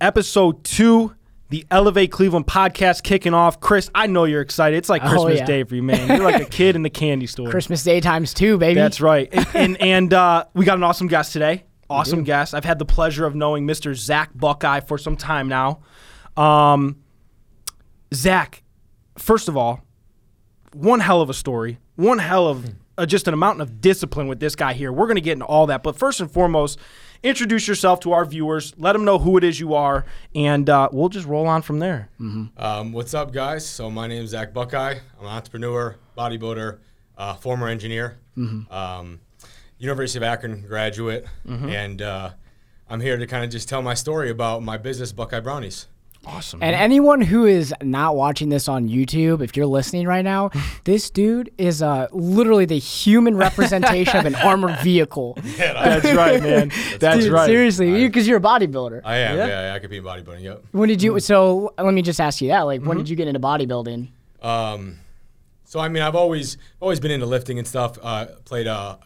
episode two, the Elevate Cleveland podcast kicking off. Chris, I know you're excited. It's like Oh, Christmas yeah. Day for you, man. You're like a kid in the candy store. Christmas Day times two, baby. That's right. And and, and uh, we got an awesome guest today. Awesome guest. I've had the pleasure of knowing Mr. Zack Buckeye for some time now. Um, Zack, first of all, one hell of a story. One hell of uh, just an amount of discipline with this guy here. We're going to get into all that. But first and foremost, introduce yourself to our viewers. Let them know who it is you are, and uh, we'll just roll on from there. Um, what's up, guys? So my name is Zack Buckeye. I'm an entrepreneur, bodybuilder, uh, former engineer, um, University of Akron graduate, and uh, I'm here to kind of just tell my story about my business, Buckeye Brownies. Awesome. And anyone who is not watching this on YouTube, if you're listening right now, this dude is uh, literally the human representation of an armored vehicle. That's right, man. That's Dude, right. seriously, because you're a bodybuilder. I am, Yeah. yeah, I compete in bodybuilding. Yep. when did you? So let me just ask you that. Like, when Mm-hmm. did you get into bodybuilding? Um, so I mean, I've always always been into lifting and stuff. Uh, played uh,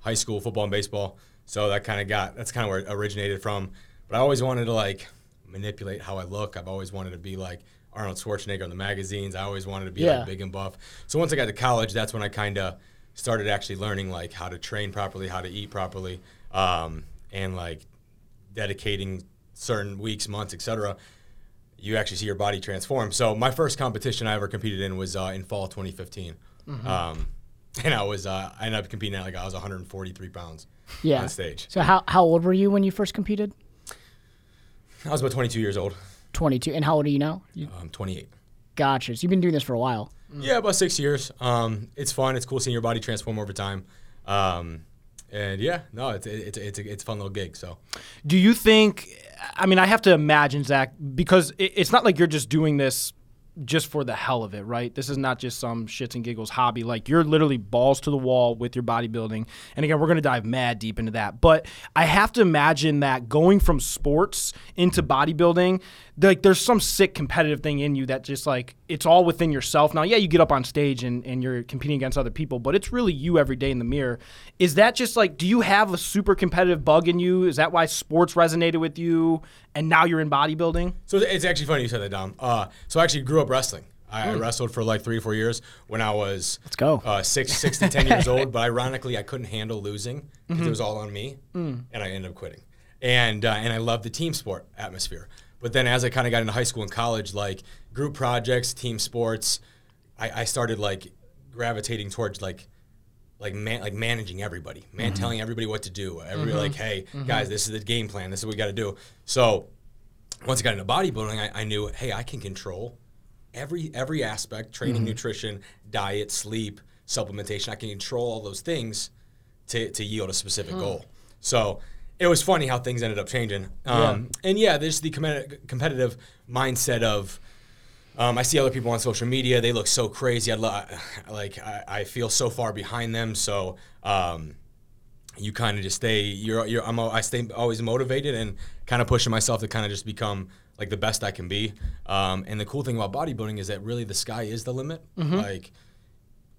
high school football and baseball, so that kind of got that's kind of where it originated from. But I always wanted to like manipulate how I look. I've always wanted to be like Arnold Schwarzenegger in the magazines. I always wanted to be Yeah. like big and buff. So once I got to college, that's when I kind of started actually learning like how to train properly, how to eat properly, um, and like dedicating certain weeks, months, etc you actually see your body transform. So my first competition I ever competed in was uh, in fall 2015, um, and I was uh, I ended up competing at like I was 143 pounds Yeah. on stage. So how how old were you when you first competed? I was about 22 years old. 22. And how old are you now? You, Um, 28. gotcha. So you've been doing this for a while. Yeah, about six years. Um, it's fun. It's cool seeing your body transform over time. Um, and yeah, no, it's it's it's a, it's a fun little gig. So Do you think? I mean, I have to imagine Zack because it, it's not like you're just doing this just for the hell of it, right? This is not just some shits and giggles hobby. Like you're literally balls to the wall with your bodybuilding. And again, we're going to dive mad deep into that. But I have to imagine that going from sports into bodybuilding, like there's some sick competitive thing in you that just like it's all within yourself. Now, yeah, you get up on stage and, and you're competing against other people, but it's really you every day in the mirror. Is that just like, do you have a super competitive bug in you? Is that why sports resonated with you and now you're in bodybuilding? So it's actually funny you said that, Dom. Uh, so I actually grew up wrestling. I I wrestled for like three or four years when I was Let's go. uh, six, six to ten years old. But ironically, I couldn't handle losing because it mm-hmm. was all on me, hmm. and I ended up quitting. And uh, and I loved the team sport atmosphere. But then as I kind of got into high school and college, like group projects, team sports, I, I started like gravitating towards like like man, like managing everybody, man, mm-hmm. telling everybody what to do. Everybody mm-hmm. like, hey, guys, this is the game plan. This is what we got to do. So once I got into bodybuilding, I, I knew, hey, I can control every every aspect: training, nutrition, diet, sleep, supplementation. I can control all those things to to yield a specific goal. So it was funny how things ended up changing. Um, And yeah, there's the com- competitive mindset of. Um, I see other people on social media; they look so crazy. I lo- like I, I feel so far behind them. So um, you kind of just stay. You're, you're. I'm. I stay always motivated and kind of pushing myself to kind of just become like the best I can be. Um, and the cool thing about bodybuilding is that really the sky is the limit. Like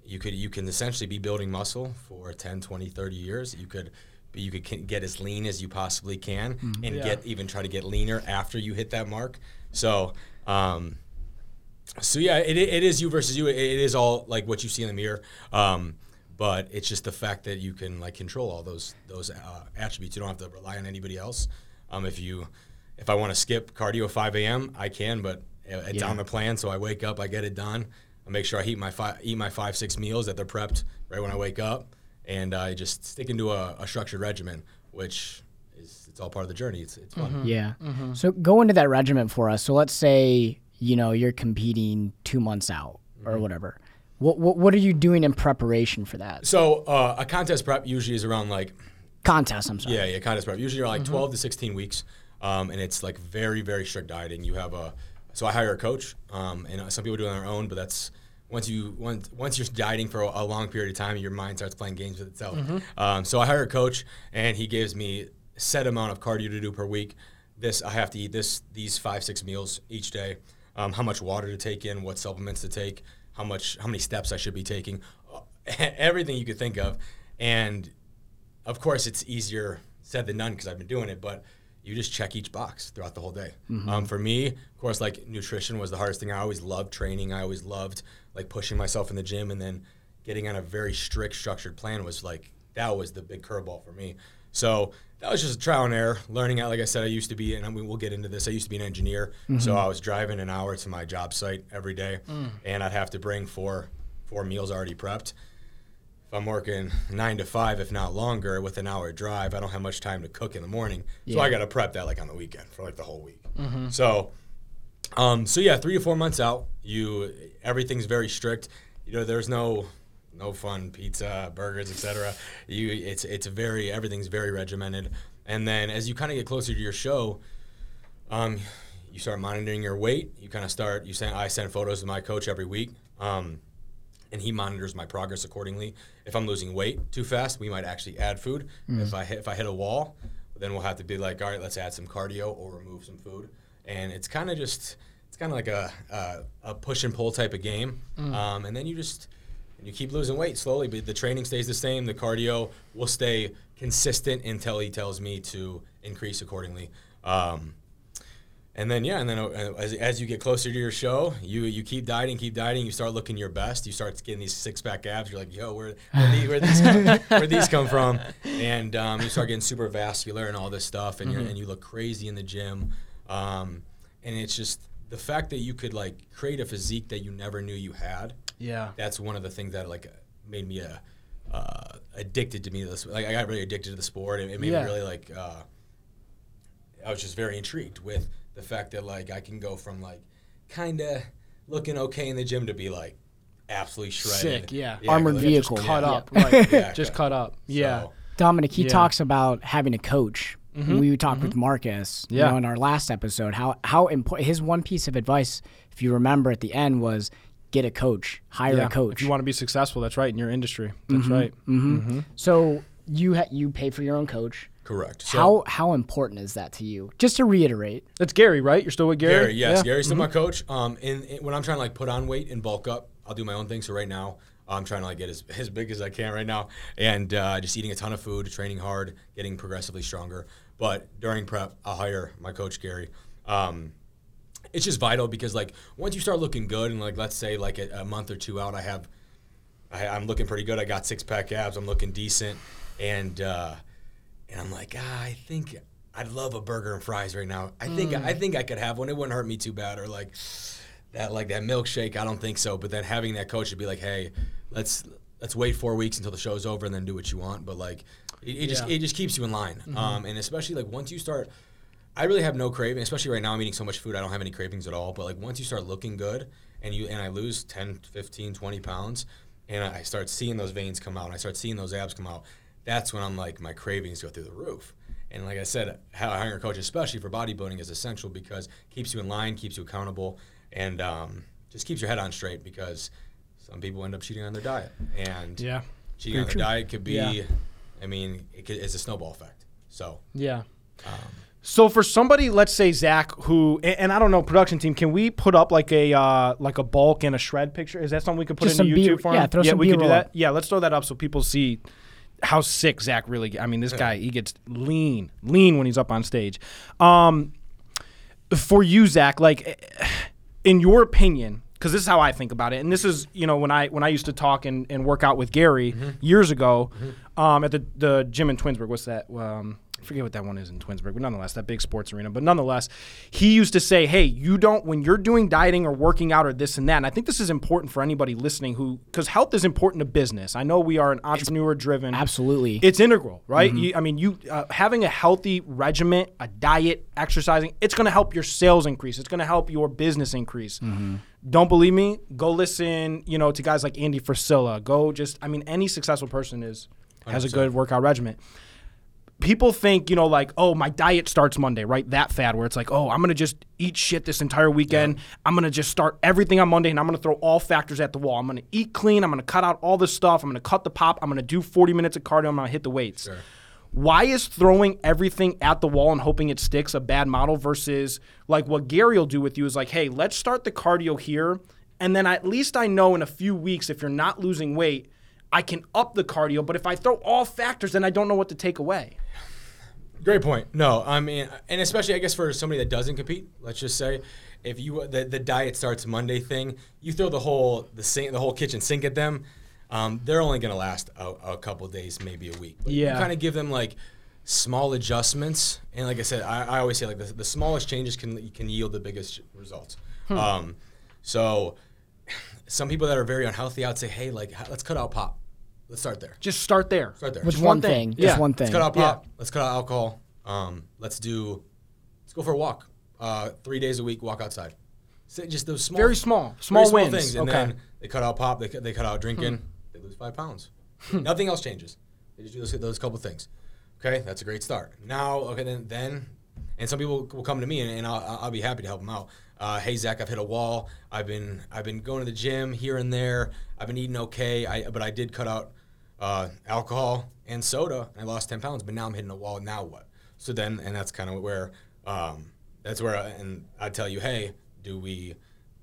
you could you can essentially be building muscle for 10 20 30 years. You could you could get as lean as you possibly can and Yeah. get even try to get leaner after you hit that mark. So um so yeah it, it is you versus you. It, it is all like what you see in the mirror. Um but it's just the fact that you can like control all those those uh, attributes. You don't have to rely on anybody else. Um if you if i want to skip cardio at 5 a.m i can but it's Yeah. on the plan so i wake up i get it done I make sure I eat my five, eat my five six meals that they're prepped right when I wake up, and I just stick into a, a structured regimen, which is it's all part of the journey. It's it's fun. Mm-hmm. Yeah. Mm-hmm. So go into that regimen for us. So let's say you know you're competing two months out or mm-hmm. whatever. What, what what are you doing in preparation for that So uh, a contest prep usually is around like contest? I'm sorry. yeah yeah contest prep usually are like twelve to sixteen weeks, um, and it's like very very strict dieting. You have a so I hire a coach, um, and uh, some people do it on their own, but that's once you once once you're dieting for a, a long period of time, your mind starts playing games with itself. Um, so I hire a coach, and he gives me set amount of cardio to do per week. This I have to eat this these five six meals each day. Um, how much water to take in, what supplements to take, how much how many steps I should be taking, everything you could think of, and of course it's easier said than done because I've been doing it, but you just check each box throughout the whole day. Mm-hmm. Um, for me, of course, like nutrition was the hardest thing. I always loved training. I always loved like pushing myself in the gym, and then getting on a very strict, structured plan was like that was the big curveball for me. So that was just a trial and error, learning out. Like I said, I used to be, and I mean, we'll get into this. I used to be an engineer, so I was driving an hour to my job site every day, and I'd have to bring four four meals already prepped. If I'm working nine to five, if not longer, with an hour drive, I don't have much time to cook in the morning, so I got to prep that like on the weekend for like the whole week. So, um, so yeah, three to four months out, you everything's very strict. You know, there's no no fun pizza, burgers, etc. You it's it's very everything's very regimented. And then as you kind of get closer to your show, um, you start monitoring your weight. You kind of start. You send. I send photos to my coach every week, um, and he monitors my progress accordingly. If I'm losing weight too fast, we might actually add food. If I hit, if I hit a wall, then we'll have to be like, all right, let's add some cardio or remove some food. And it's kind of just it's kind of like a, a a push and pull type of game. Um, and then you just you keep losing weight slowly, but the training stays the same. The cardio will stay consistent until he tells me to increase accordingly. Um, and then yeah, and then uh, as, as you get closer to your show, you you keep dieting, keep dieting. You start looking your best. You start getting these six pack abs. You're like, yo, where where these where these come, where these come from? And um, you start getting super vascular and all this stuff, and you and you look crazy in the gym. Um, and it's just the fact that you could like create a physique that you never knew you had. Yeah. That's one of the things that like made me uh, uh, addicted to me. This like I got really addicted to the sport. It, it made Yeah. me really like. Uh, I was just very intrigued with the fact that like I can go from like kind of looking okay in the gym to be like absolutely shredded. Sick, yeah. Armored like, vehicle. just Cut Yeah. up. Right. Yeah, Just cut- cut up. Yeah. So, Dominic, he Yeah. talks about having a coach. Mm-hmm. We talked with mm-hmm. Marcus, you Yeah. know, in our last episode. How how important his one piece of advice, if you remember at the end, was get a coach, hire Yeah. a coach. If you want to be successful, that's right in your industry. That's mm-hmm. right. so you ha- you pay for your own coach. Correct. So, How how important is that to you? Just to reiterate, That's Gary, right? You're still with Gary? Gary, yes, Yeah. Gary's still my coach. Um, in, in- when I'm trying to like put on weight and bulk up, I'll do my own thing. So right now, I'm trying to like get as, as big as I can right now, and uh, just eating a ton of food, training hard, getting progressively stronger. But during prep, I'll hire my coach Gary. Um, it's just vital because like once you start looking good, and like let's say like a, a month or two out, I have I, I'm looking pretty good. I got six pack abs. I'm looking decent, and uh, and I'm like, ah, I think I'd love a burger and fries right now. I think I think I could have one. It wouldn't hurt me too bad. Or like that like that milkshake. I don't think so. But then having that coach would be like, hey, let's let's wait four weeks until the show's over and then do what you want. But like it, it just it just keeps you in line. Um, and especially like once you start. I really have no craving, especially right now. I'm eating so much food, I don't have any cravings at all. But like once you start looking good, and you and I lose 10, 15, 20 pounds, and I start seeing those veins come out, and I start seeing those abs come out, that's when I'm like my cravings go through the roof. And like I said, hiring a coach, especially for bodybuilding, is essential because it keeps you in line, keeps you accountable, and um, just keeps your head on straight. Because some people end up cheating on their diet, and Yeah. cheating on their diet could be, Yeah. I mean, it could, it's a snowball effect. So Yeah. so for somebody, let's say Zack, who and, and I don't know, production team, can we put up like a uh, like a bulk and a shred picture? Is that something we could put Just into some B- YouTube for yeah, him? throw yeah, some we could do that. up. Yeah, let's throw that up so people see how sick Zack really. I mean, this guy he gets lean, lean when he's up on stage. Um, for you, Zack, like in your opinion, because this is how I think about it, and this is you know when I when I used to talk and, and work out with Gary years ago um, at the the gym in Twinsburg. What's that? Um, I forget what that one is in Twinsburg, but nonetheless, that big sports arena. But nonetheless, he used to say, "Hey, you don't when you're doing dieting or working out or this and that." And I think this is important for anybody listening who because health is important to business. I know we are an entrepreneur driven. absolutely. It's integral, right? You, I mean, you uh, having a healthy regiment, a diet, exercising, it's going to help your sales increase. It's going to help your business increase. Don't believe me? Go listen, you know, to guys like Andy Frisella. Go just, I mean, any successful person is has a 100%. good workout regimen. People think, you know, like, oh, my diet starts Monday, right? That fad where it's like, oh, I'm gonna just eat shit this entire weekend. I'm gonna just start everything on Monday and I'm gonna throw all factors at the wall. I'm gonna eat clean. I'm gonna cut out all this stuff. I'm gonna cut the pop. I'm gonna do 40 minutes of cardio. I'm gonna hit the weights. Why is throwing everything at the wall and hoping it sticks a bad model versus like what Gary will do with you is like, hey, let's start the cardio here. And then at least I know in a few weeks, if you're not losing weight, I can up the cardio. But if I throw all factors, then I don't know what to take away. Great point. No, I mean, and especially I guess for somebody that doesn't compete, let's just say, if you the, the diet starts Monday thing, you throw the whole the sink, the whole kitchen sink at them, um, they're only going to last a, a couple days, maybe a week. But Yeah. You kind of give them like small adjustments, and like I said, I, I always say like the, the smallest changes can can yield the biggest results. Um, so some people that are very unhealthy, I'd say, hey, like let's cut out pop. Let's start there. Just start there. Start there. With Just one one thing, thing. just Yeah. one thing. Let's cut out Yeah. pop. Let's cut out alcohol. Um, let's do. Let's go for a walk. Uh, three days a week, walk outside. So just those small, Very small. very Small wins. things, and Okay. then they cut out pop. They, cut- they cut out drinking. They lose five pounds. Nothing else changes. They just do those, those couple things. Okay, that's a great start. Now, okay, then then, and some people will come to me, and, and I'll, I'll be happy to help them out. Uh, hey Zack, I've hit a wall. I've been I've been going to the gym here and there. I've been eating okay. I but I did cut out uh, alcohol and soda. And I lost ten pounds, but now I'm hitting a wall. Now what? So then, and that's kind of where um, that's where, I, and I tell you, hey, do we?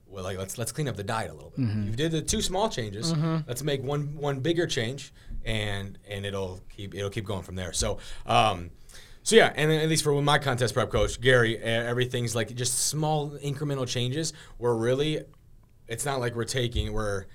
Well, like let's let's clean up the diet a little bit. You did the two small changes. Let's make one one bigger change, and and it'll keep it'll keep going from there. So. Um, so yeah, and at least for my contest prep coach Gary, everything's like just small incremental changes. We're really, it's not like we're taking we're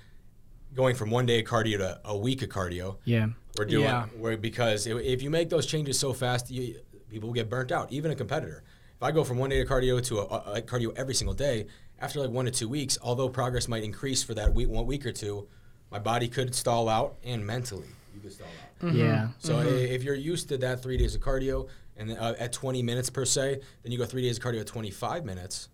going from one day of cardio to a week of cardio. Yeah. We're doing Yeah. we're, because if, if you make those changes so fast, you, people will get burnt out. Even a competitor. If I go from one day of cardio to a, a, a cardio every single day, after like one to two weeks, although progress might increase for that week, one week or two, my body could stall out, and mentally you could stall out. Yeah. So i if you're used to that three days of cardio and uh, at 20 minutes per se, then you go three days of cardio at 25 minutes.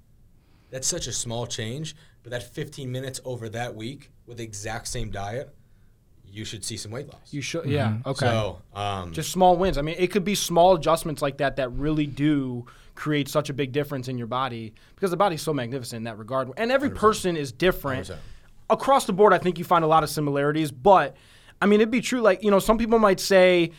That's such a small change, but that 15 minutes over that week with the exact same diet, you should see some weight loss. You should. Yeah. Okay. So, um, just small wins. I mean, it could be small adjustments like that that really do create such a big difference in your body because the body's so magnificent in that regard. And every person is different. 100%. Across the board, I think you find a lot of similarities, but I mean, it'd be true. Like, you know, some people might say,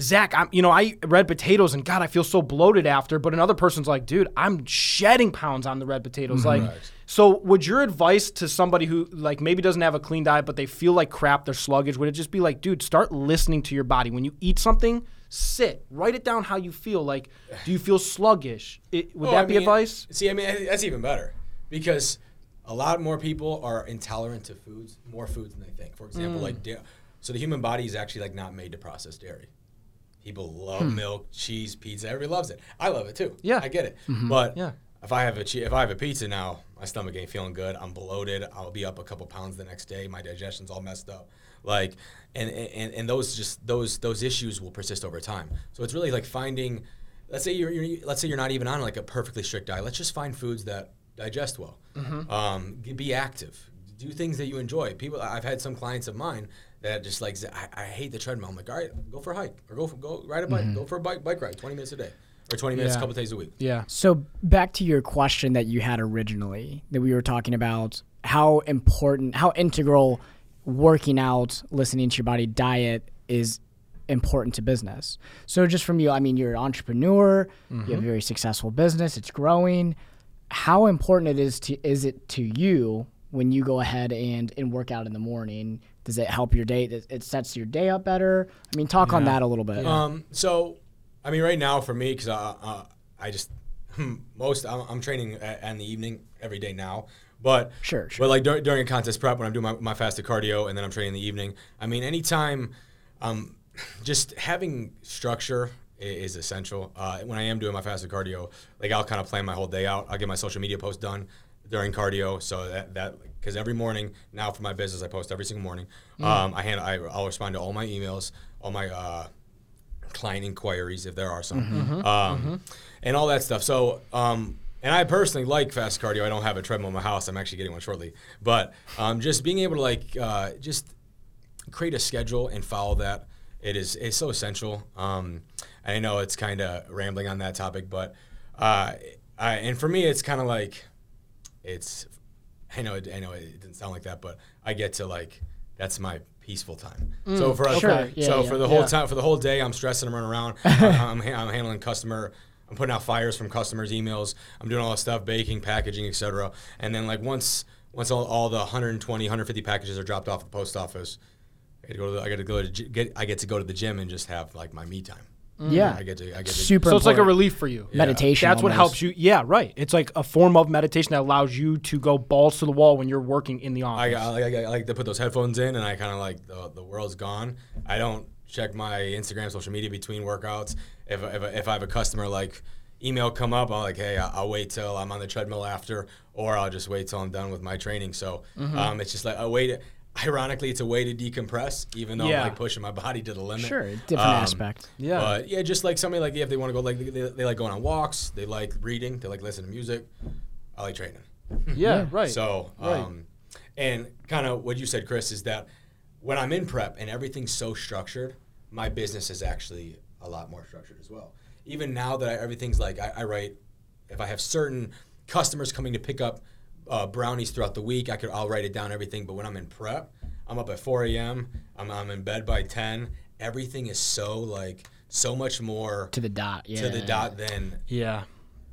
Zack, I'm, you know, I eat red potatoes and God, I feel so bloated after. But another person's like, dude, I'm shedding pounds on the red potatoes. Like, so would your advice to somebody who like maybe doesn't have a clean diet, but they feel like crap, they're sluggish, would it just be like, dude, start listening to your body. When you eat something, sit, write it down how you feel. Like, do you feel sluggish? It, would Oh, that I be mean, advice? See, I mean, that's even better because a lot more people are intolerant to foods, more foods than they think. For Mm. example, like dairy. So the human body is actually like not made to process dairy. People love Hmm. milk, cheese, pizza. Everybody loves it. I love it too. Yeah. I get it. But Yeah. if I have a che- if I have a pizza now, my stomach ain't feeling good. I'm bloated. I'll be up a couple pounds the next day. My digestion's all messed up. Like, and and, and those just those those issues will persist over time. So it's really like finding. Let's say you're, you're let's say you're not even on like a perfectly strict diet. Let's just find foods that digest well. Um, be active. Do things that you enjoy. People, I've had some clients of mine that just like I, I hate the treadmill. I'm like, all right, go for a hike or go for, go ride a bike. Mm-hmm. Go for a bike bike ride, 20 minutes a day or 20 minutes a couple days a week. Yeah. So back to your question that you had originally that we were talking about how important, how integral working out, listening to your body, diet is important to business. So just from you, I mean, you're an entrepreneur, you have a mm-hmm. very successful business, it's growing. How important it is to is it to you when you go ahead and and work out in the morning? Does it help your day? It, it sets your day up better. I mean, talk on that a little bit. Um, so, I mean, right now for me, because uh, uh, I just most I'm, I'm training a- in the evening every day now. But Sure, sure. But like dur- during a contest prep, when I'm doing my, my fasted cardio and then I'm training in the evening. I mean, anytime, um, just having structure is essential. Uh, when I am doing my fasted cardio, like I'll kind of plan my whole day out. I'll get my social media post done during cardio, so that that because every morning now for my business, I post every single morning. Um, I hand I, I'll respond to all my emails, all my uh, client inquiries if there are some, um, and all that stuff. So, um, and I personally like fast cardio. I don't have a treadmill in my house. I'm actually getting one shortly. But um, just being able to like uh, just create a schedule and follow that it is it's so essential. Um, I know it's kind of rambling on that topic, but uh, I, and for me, it's kind of like it's. I know it, I know it didn't sound like that, but I get to like that's my peaceful time. so for us, Mm, Sure, yeah, so yeah. for the whole time, for the whole day, I'm stressing. I'm running around. I'm, I'm, I'm handling customer. I'm putting out fires from customers' emails. I'm doing all this stuff, baking, packaging, etc. And then like once once all, all the 120, 150 packages are dropped off at the post office, I get to go to the, I get to go to get I get to go to the gym and just have like my me time. Yeah. I get to. I get to. Super So it's like a relief for you. meditation. That's what helps you. Yeah, right. It's like a form of meditation that allows you to go balls to the wall when you're working in the office. I, I, like- I like to put those headphones in, and I kind of like the, the world's gone. I don't check my Instagram, social media between workouts. If, if, if I have a customer like email come up, I'm like, hey, I'll, I'll wait till I'm on the treadmill after, or I'll just wait till I'm done with my training. So Mm-hmm. um, it's just like a way to. Ironically, it's a way to decompress, even though Yeah. I'm like pushing my body to the limit. Sure, different Um, aspect. Yeah. But yeah, just like somebody like yeah, if they want to go like they, they like going on walks, they like reading, they like listening to music. I like training. yeah, right. So, Right. um, and kind of what you said, Chris, is that when I'm in prep and everything's so structured, my business is actually a lot more structured as well. Even now that I, everything's like, I, I write, if I have certain customers coming to pick up uh, brownies throughout the week, I could, I'll write it down everything. But when I'm in prep, I'm up at 4 a.m. I'm, I'm in bed by 10. Everything is so like so much more to the dot. Yeah. to the dot than yeah,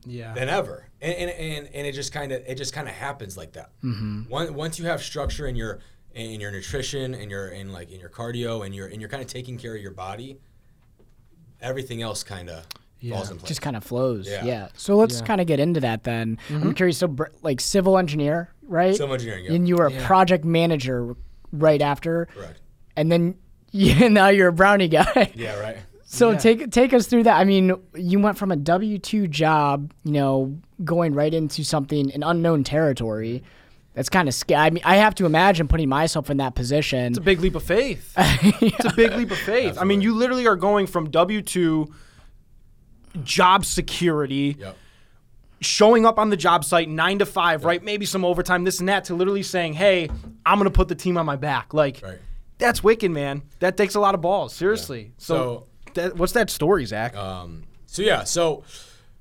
yeah. than ever, and and, and, and it just kind of it just kind of happens like that. Mm-hmm. Once once you have structure in your in your nutrition and your in like in your cardio and you're and you're kind of taking care of your body, everything else kind of falls in place. just kind of flows. Yeah. Yeah. So let's Yeah. kind of get into that then. I'm mm-hmm. curious. So, br- like civil engineer, right? Civil engineering, yeah. And you were a Yeah. project manager right after, Correct. and then yeah, now you're a brownie guy. Yeah. Right. So Yeah. take take us through that. I mean, you went from a W two job, you know, going right into something an unknown territory. That's kind of scary. I mean, I have to imagine putting myself in that position. It's a big leap of faith. It's a big leap of faith. I mean, you literally are going from W two job security, Yep. showing up on the job site nine to five, right? Maybe some overtime, this and that, to literally saying, "Hey, I'm gonna put the team on my back." Like, Right. that's wicked, man. That takes a lot of balls. Seriously. So, So- that, what's that story, Zach? Um, so yeah, so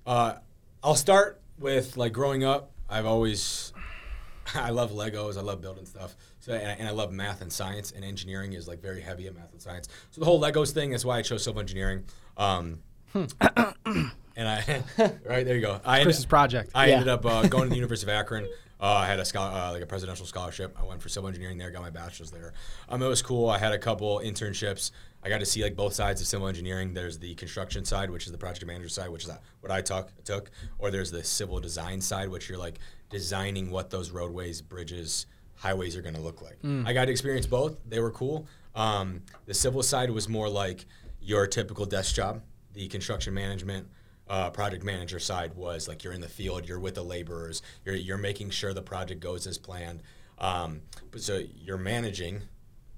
uh, I'll start with like growing up. I've always I love Legos. I love building stuff. So and I, and I love math and science and engineering is like very heavy in math and science. So the whole Legos thing. That's why I chose civil engineering. Um, and I right there you go. I ended, Chris's project. I Yeah. ended up uh, going to the University of Akron. Uh, I had a uh, like a presidential scholarship. I went for civil engineering there, got my bachelor's there. Um, it was cool. I had a couple internships. I got to see like both sides of civil engineering. There's the construction side, which is the project manager side, which is what I took, took, or there's the civil design side, which you're like designing what those roadways, bridges, highways are going to look like. I got to experience both. They were cool. Um, the civil side was more like your typical desk job. The construction management, uh, project manager side was like you're in the field, you're with the laborers, you're, you're making sure the project goes as planned. Um, but so you're managing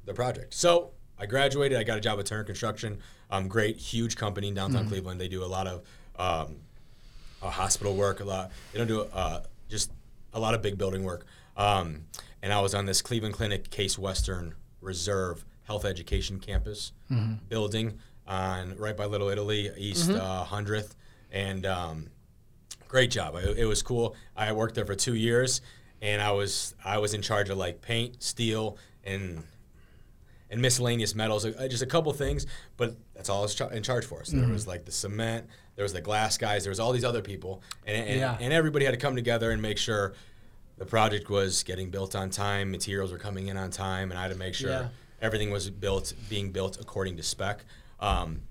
the project. So I graduated, I got a job with Turner Construction. Um, great, huge company in downtown Cleveland. They do a lot of um, uh, hospital work, a lot. They don't do uh, just a lot of big building work. Um, and I was on this Cleveland Clinic Case Western Reserve Health Education Campus building on right by Little Italy, East uh, 100th, and um, great job. It, it was cool. I worked there for two years, and I was I was in charge of like paint, steel, and and miscellaneous metals, uh, just a couple things. But that's all I was in charge for. So there was like the cement, there was the glass guys, there was all these other people, and and, Yeah. and everybody had to come together and make sure the project was getting built on time, materials were coming in on time, and I had to make sure Yeah. everything was built, being built according to spec. Um,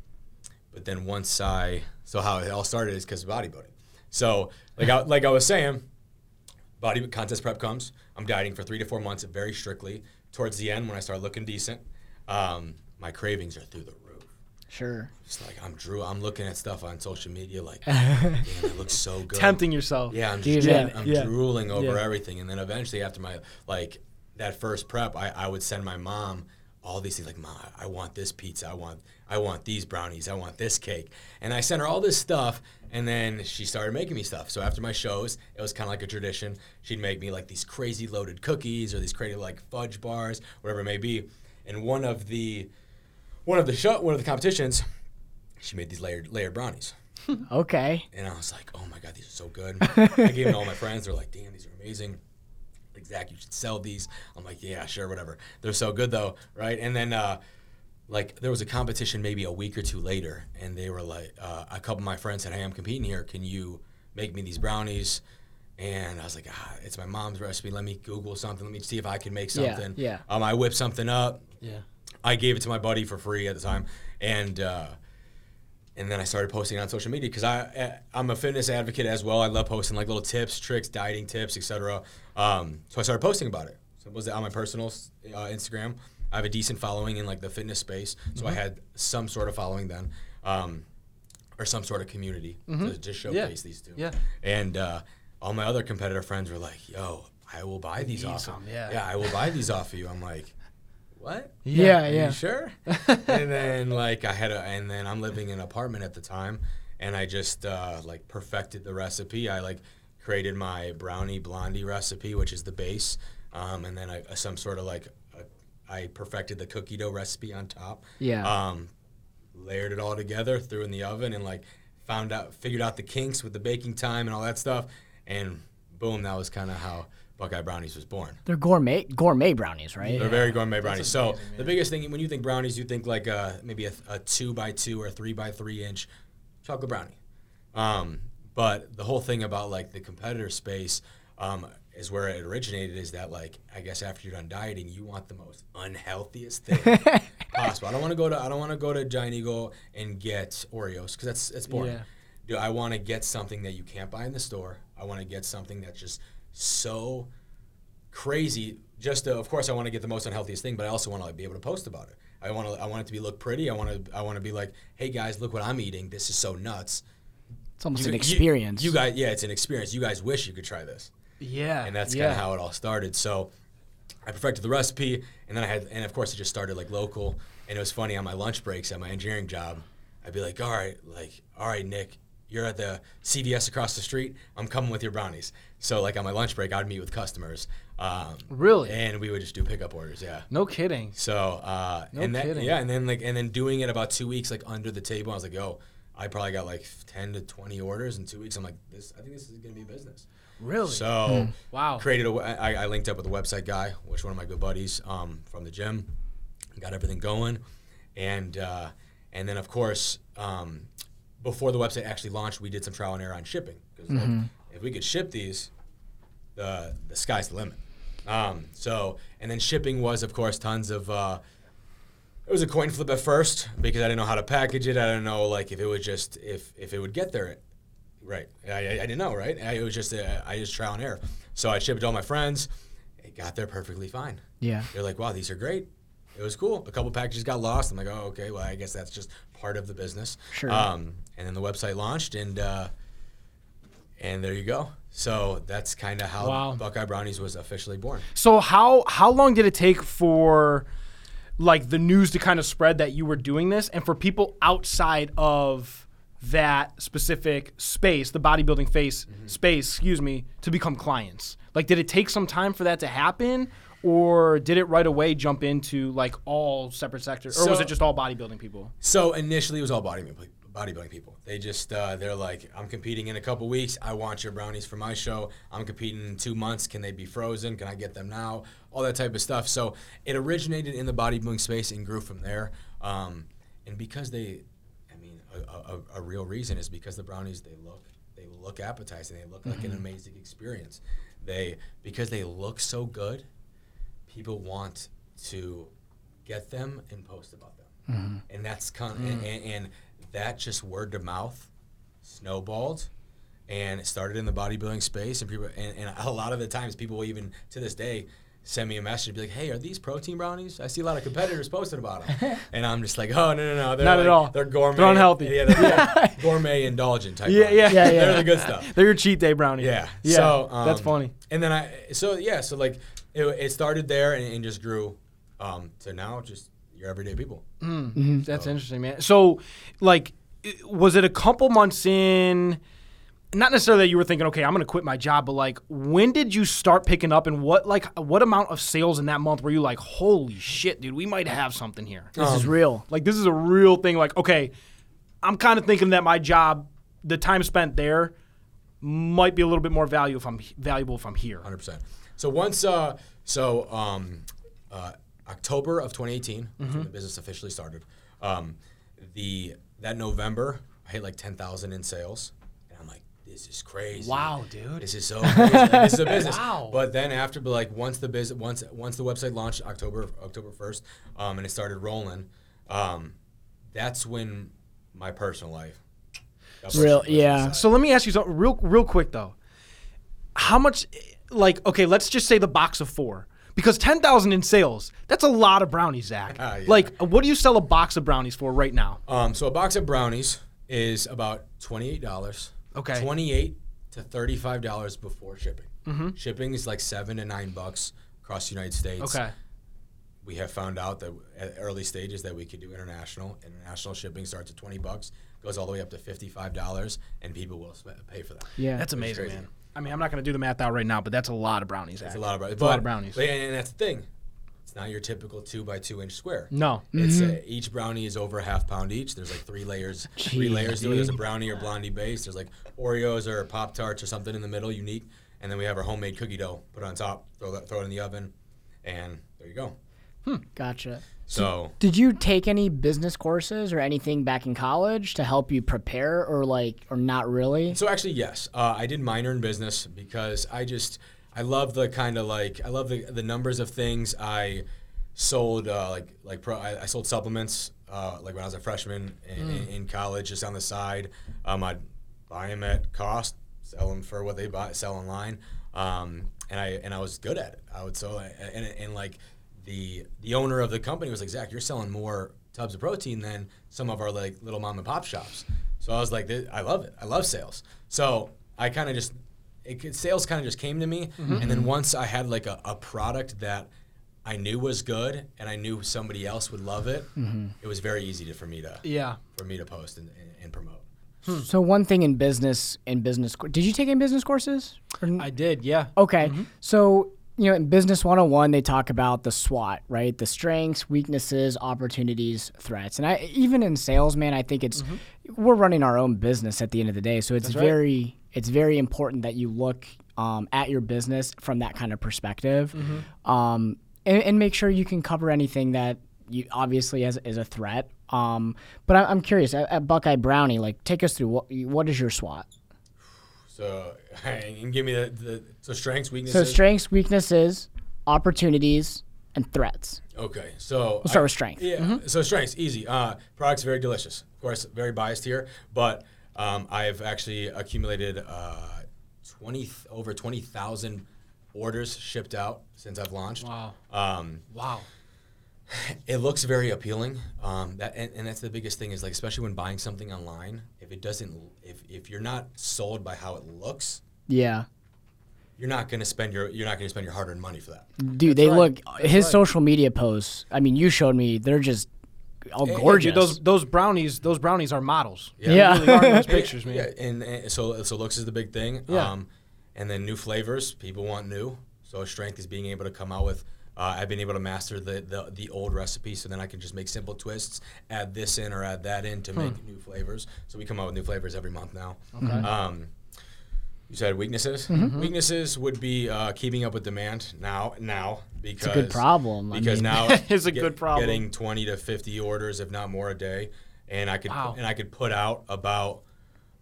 but then once I, so how it all started is because of bodybuilding. So like I, like I was saying, body contest prep comes. I'm dieting for three to four months, very strictly. Towards the end, when I start looking decent, um, my cravings are through the roof. Sure. It's like I'm drew. I'm looking at stuff on social media, like, damn, it looks so good. Tempting yourself. Yeah, I'm just yeah. I'm Yeah. drooling over Yeah. everything, and then eventually after my like that first prep, I, I would send my mom all these things like, "Mom, I want this pizza, I want I want these brownies, I want this cake," and I sent her all this stuff, and then she started making me stuff. So after my shows, it was kind of like a tradition. She'd make me like these crazy loaded cookies or these crazy like fudge bars, whatever it may be. And one of the one of the show one of the competitions, she made these layered layered brownies. Okay. And I was like, oh my God, these are so good. I gave them to all my friends. They're like, damn, these are amazing. Like, Zack, you should sell these. I'm like, yeah, sure, whatever. They're so good though, right? And then, uh, like, there was a competition maybe a week or two later, and they were like, uh, a couple of my friends said, hey, I'm competing here. Can you make me these brownies? And I was like, ah, it's my mom's recipe. Let me Google something. Let me see if I can make Yeah, something. yeah. Um, I whipped something up. Yeah. I gave it to my buddy for free at the time, and uh, and then I started posting on social media because I eh, I'm a fitness advocate as well. I love posting like little tips, tricks, dieting tips, etc. Um, so I started posting about it. So it was on my personal uh, Instagram. I have a decent following in like the fitness space, so I had some sort of following then, um, or some sort of community to just showcase these two. Yeah. And uh, all my other competitor friends were like, "Yo, I will buy these need off. some, of yeah. yeah, I will buy these off of you." I'm like, "What? Yeah, Are yeah. you sure?" and then like I had a, and then I'm living in an apartment at the time, and I just uh, like perfected the recipe. I like created my brownie blondie recipe, which is the base, um, and then I, some sort of like uh, I perfected the cookie dough recipe on top. Yeah. Um, layered it all together, threw it in the oven, and like found out, figured out the kinks with the baking time and all that stuff, and boom, that was kind of how Buckeye Brownies was born. They're gourmet gourmet brownies, right? They're very gourmet brownies. So the biggest thing when you think brownies, you think like uh, maybe a, a two by two or three by three inch chocolate brownie. Um, but the whole thing about like the competitor space um, is where it originated. Is that like I guess after you're done dieting, you want the most unhealthiest thing possible. I don't want to go to I don't want to go to Giant Eagle and get Oreos because that's it's boring. Yeah. Do I want to get something that you can't buy in the store? I want to get something that's just so crazy. Just to, of course, I want to get the most unhealthiest thing, but I also want to like, be able to post about it. I want to I want it to be look pretty. I want to I want to be like, hey guys, look what I'm eating. This is so nuts. It's almost You- an you- experience. You, guys, yeah, it's an experience. You guys wish you could try this, Yeah. and that's kind of how it all started. So I perfected the recipe, and then I had, and of course, it just started like local. And it was funny on my lunch breaks at my engineering job. I'd be like, all right, like, all right, Nick, you're at the CVS across the street. I'm coming with your brownies. So like on my lunch break, I'd meet with customers. Um, Really? And we would just do pickup orders. Yeah. No kidding. So uh, No and that, kidding. yeah, and then like and then doing it about two weeks like under the table. I was like, yo, I probably got like ten to twenty orders in two weeks. I'm like, this. I think this is gonna be a business. Really? So Wow. created a. I, I linked up with a website guy, which one of my good buddies um, from the gym, got everything going, and uh, and then of course um, before the website actually launched, we did some trial and error on shipping because like, if we could ship these, the the sky's the limit. Um, so and then shipping was of course tons of. Uh, it was a coin flip at first because I didn't know how to package it. I didn't know like if it would just if if it would get there, right? I, I, I didn't know, right? I, it was just uh, I just trial and error. So I shipped to all my friends. It got there perfectly fine. yeah. They're like, "Wow, these are great." It was cool. A couple packages got lost. I'm like, "Oh, okay. Well, I guess that's just part of the business." Sure. Um, and then the website launched, and uh, and there you go. So that's kind of how Wow. Buckeye Brownies was officially born. So how how long did it take for like the news to kind of spread that you were doing this and for people outside of that specific space, the bodybuilding face mm-hmm. space, excuse me, to become clients? Like did it take some time for that to happen or did it right away jump into like all separate sectors or was it just all bodybuilding people? So initially, it was all bodybuilding bodybuilding people. They just uh, they're like, I'm competing in a couple weeks. I want your brownies for my show. I'm competing in two months. Can they be frozen? Can I get them now? All that type of stuff. So it originated in the bodybuilding space and grew from there. Um, and because they, I mean, a, a, a real reason is because the brownies they look they look appetizing. They look like an amazing experience. They because they look so good, people want to get them and post about them and that's kind and, and, and that just word to mouth snowballed and it started in the bodybuilding space and people and, and a lot of the times people will even to this day send me a message and be like hey are these protein brownies i see a lot of competitors posting about them and i'm just like oh no no no they're Not at all. they're gourmet They're unhealthy. yeah, they're, yeah, gourmet indulgent type Yeah, yeah. Yeah, yeah. they're the good stuff They're your cheat day brownie. yeah. Yeah. So that's um, funny. And then I, so yeah, so like it, it started there and, and just grew um, to now just your everyday people. That's interesting, man. So, like, was it a couple months in? Not necessarily that you were thinking, okay, I'm going to quit my job, but like, when did you start picking up, and what like what amount of sales in that month were you like, holy shit, dude, we might have something here. This is real. Like, this is a real thing. Like, okay, I'm kind of thinking that my job, the time spent there, might be a little bit more value if I'm valuable if I'm here. Hundred percent. So once, uh, so um, uh, October of 2018, Mm-hmm. when the business officially started. Um, the that November, I hit like 10,000 in sales, and I'm like, this is crazy. Wow, dude. This is so crazy. This is a business. Wow. But then after, but like once the business, once once the website launched October October first, um, and it started rolling, um, that's when my personal life. God Real- yeah. listen So let me ask you something real, real quick though. How much, like, okay, let's just say the box of four, because ten thousand in sales, that's a lot of brownies, Zack. Ah, yeah. Like, what do you sell a box of brownies for right now? Um, so a box of brownies is about twenty-eight dollars. Okay. Twenty-eight to thirty-five dollars before shipping. Mm-hmm. Shipping is like seven to nine bucks across the United States. Okay. We have found out that at early stages that we could do international. International shipping starts at twenty bucks, goes all the way up to fifty-five dollars, and people will pay for that. Yeah. That's amazing, man. I mean, I'm not going to do the math out right now, but that's a lot of brownies. Zack. a lot of brownies. It's a lot of brownies. But, and, that's the thing. It's not your typical two by two inch square. No. It's Mm-hmm. uh, each brownie is over a half pound each. There's like three layers, three layers to it. There's a brownie or blondie base. There's like Oreos or Pop Tarts or something in the middle, unique. And then we have our homemade cookie dough. Put it on top. Throw that. Throw it in the oven, and there you go. Gotcha. So Did you take any business courses or anything back in college to help you prepare, or like, or not really? So actually, yes, uh, I did minor in business because I just I love the kind of like I love the the numbers of things. I sold uh, like like pro, I, I sold supplements uh, like when I was a freshman in, in, in college, just on the side. Um, I'd buy them at cost, sell them for what they buy, sell online, um, and I and I was good at it. I would sell and, and like the the owner of the company was like Zack, you're selling more tubs of protein than some of our like little mom and pop shops. So I was like, I love it. I love sales. So I kind of just it, could- sales kind of just came to me, mm-hmm. and then once I had like a, a product that I knew was good and I knew somebody else would love it, mm-hmm. it was very easy to, for me to Yeah. for me to post and, and, and promote. Hmm. So one thing in business, in business, did you take any business courses? I did, yeah. Okay. Mm-hmm. So, you know, in Business 101, they talk about the SWOT, right? The strengths, weaknesses, opportunities, threats. And I even in sales, man, I think it's we're running our own business at the end of the day. So it's very it's very important that you look um, at your business from that kind of perspective. Um, and, and make sure you can cover anything that you obviously as is a threat. Um, but I, I'm curious at, at Buckeye Brownie, like take us through what what is your SWOT? So and give me the, the so strengths, weaknesses. So weaknesses. strengths, weaknesses, opportunities, and threats. Okay, so We'll start I- with strength. Yeah, so strengths easy. Uh, products very delicious. Of course, very biased here, but um, I've actually accumulated uh, twenty over twenty thousand orders shipped out since I've launched. Wow. Um, Wow. It looks very appealing. Um, that and, and that's the biggest thing is like especially when buying something online, if it doesn't, if if you're not sold by how it looks, Yeah. you're not gonna spend your you're not gonna spend your hard earned money for that. Dude, they right. look That's his right. social media posts. I mean, you showed me. They're just all Yeah, gorgeous. dude, those those brownies, those brownies are models. Yeah. Yeah. Really are those pictures, man. Yeah, and, and so so looks is the big thing. Yeah. Um, and then new flavors, people want new. So strength is being able to come out with. Uh, I've been able to master the, the the old recipe, so then I can just make simple twists, add this in or add that in to make new flavors. So we come out with new flavors every month now. Okay. Um, you said weaknesses. Weaknesses would be uh, keeping up with demand now. Now because it's a good problem. I Because mean- now It's a good problem. Getting twenty to fifty orders, if not more, a day, and I could Wow. and I could put out about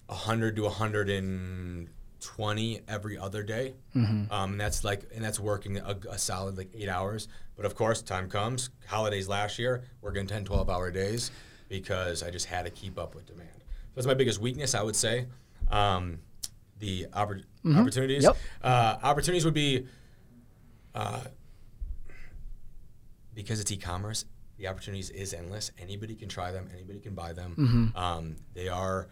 hundred to hundred and twenty every other day. Mm-hmm. Um, and that's like and that's working a, a solid like eight hours. But of course, time comes. Holidays last year, working 10, 12 hour days because I just had to keep up with demand. So That's my biggest weakness, I would say. Um, the oppor- opportunities. Yep. Uh, opportunities would be uh, because it's e-commerce. The opportunities is endless. Anybody can try them. Anybody can buy them. Um, they are.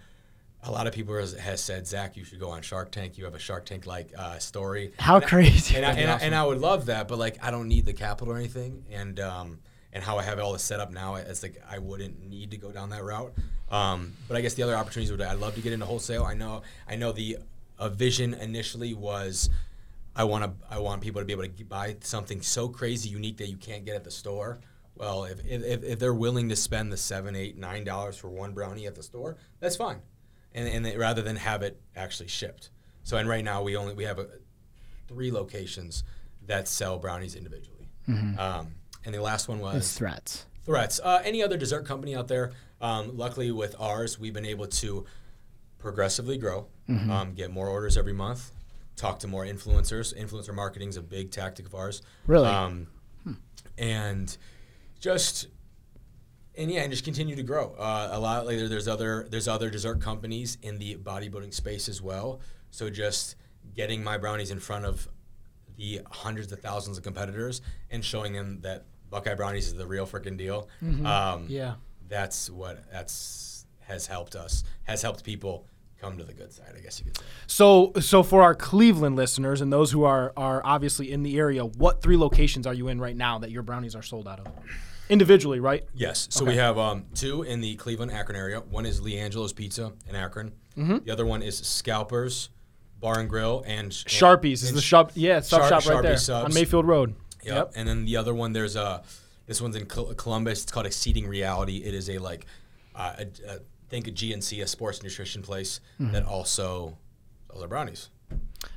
A lot of people has, has said, Zack, you should go on Shark Tank. You have a Shark Tank like uh, story. How And I- crazy. and I, That'd I, and I would love that, but like I don't need the capital or anything, and um, and how I have it all set up now, it's like I wouldn't need to go down that route. Um, but I guess the other opportunities would I'd love to get into wholesale. I know I know the uh, vision initially was I want to I want people to be able to buy something so crazy unique that you can't get at the store. Well, if, if, if they're willing to spend the seven, eight, nine dollars for one brownie at the store, that's fine, and and they, rather than have it actually shipped. So and right now we only we have a, three locations that sell brownies individually. Um, and the last one It's was threats. threats. Uh, any other dessert company out there? Um, luckily, with ours, we've been able to progressively grow, um, get more orders every month, talk to more influencers. Influencer marketing is a big tactic of ours. Really? Um, And just and yeah, and just continue to grow. Uh, a lot later, there's other there's other dessert companies in the bodybuilding space as well. So just getting my brownies in front of the hundreds of thousands of competitors and showing them that Buckeye Brownies is the real freaking deal. Um, Yeah. that's what that's has helped us has helped people come to the good side. I guess you could say. So, so for our Cleveland listeners and those who are are obviously in the area, what three locations are you in right now that your brownies are sold out of? Individually, right? Yes. So we have um, two in the Cleveland Akron area. One is Leangelo's Pizza in Akron. Mm-hmm. The other one is Scalpers Bar and Grill and Sharpies is and the shop. Yeah, sub Shar- shop right Sharpie there subs. on Mayfield Road. Yep. And then the other one, there's a. This one's in Col- Columbus. It's called Exceeding Reality. It is a like, uh, a, a, think a GNC, a sports nutrition place Mm-hmm. that also sells our brownies.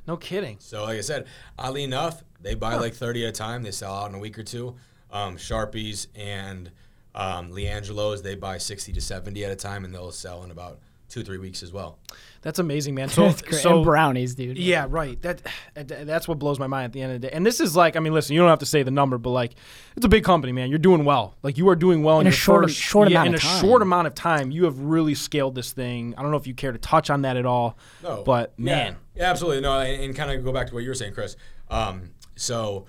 No kidding. So like I said, oddly enough, they buy like 30 at a time. They sell out in a week or two. Um, Sharpies and um, Leangelo's, they buy 60 to 70 at a time, and they'll sell in about two, three weeks as well. That's amazing, man. So, That's great. so and brownies, dude. Yeah, right. That that's what blows my mind at the end of the day. And this is like, I mean, listen, you don't have to say the number, but like, it's a big company, man. You're doing well. Like, you are doing well In in, a your short- first, short yeah, amount in of a time. short amount of time. You have really scaled this thing. I don't know if you care to touch on that at all. No, but man, yeah, yeah, absolutely. No, and, and kind of go back to what you were saying, Chris. Um, so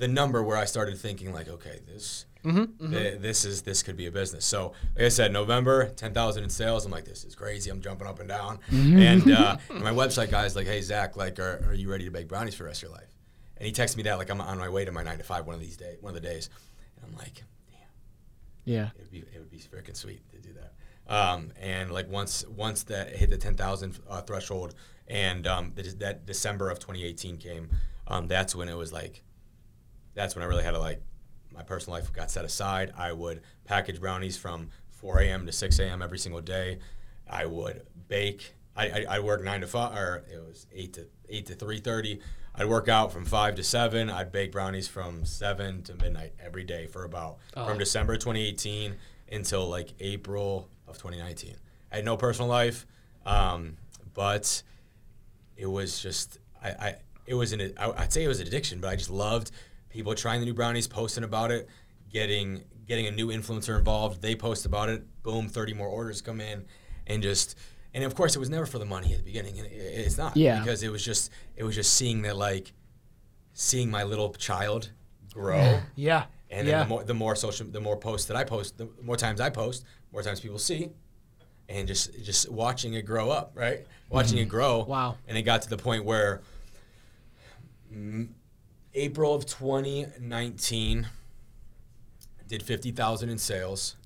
the number where I started thinking like, okay, this. Mm-hmm, th- this is this could be a business. So, like I said, November, ten thousand in sales. I'm like, this is crazy. I'm jumping up and down. Mm-hmm. And uh, my website guy's like, hey Zack, like, are, are you ready to bake brownies for the rest of your life? And he texted me that like I'm on my way to my nine to five one of these days, one of the days. And I'm like, damn, Yeah. it would be it would be freaking sweet to do that. Um, and like once once that hit the ten thousand uh, threshold, and um, the, that December of 2018 came, um, that's when it was like, that's when I really had to like, my personal life got set aside. I would package brownies from 4 a.m. to 6 a.m. every single day. I would bake. I, I, I work nine to five, or it was eight to eight to 3:30. I'd work out from five to seven. I'd bake brownies from seven to midnight every day for about from December 2018 until like April of 2019. I had no personal life, um, but it was just I, I it was an I, I'd say it was an addiction, but I just loved people trying the new brownies, posting about it, getting getting a new influencer involved. They post about it, boom, 30 more orders come in, and just and of course it was never for the money at the beginning, it's not Yeah. because it was just it was just seeing that like seeing my little child grow. yeah, And yeah. the more the more social the more posts that I post, the more times I post, more times people see. And just just watching it grow up, right? Watching mm-hmm. it grow. Wow. And it got to the point where April of 2019 did 50,000 in sales.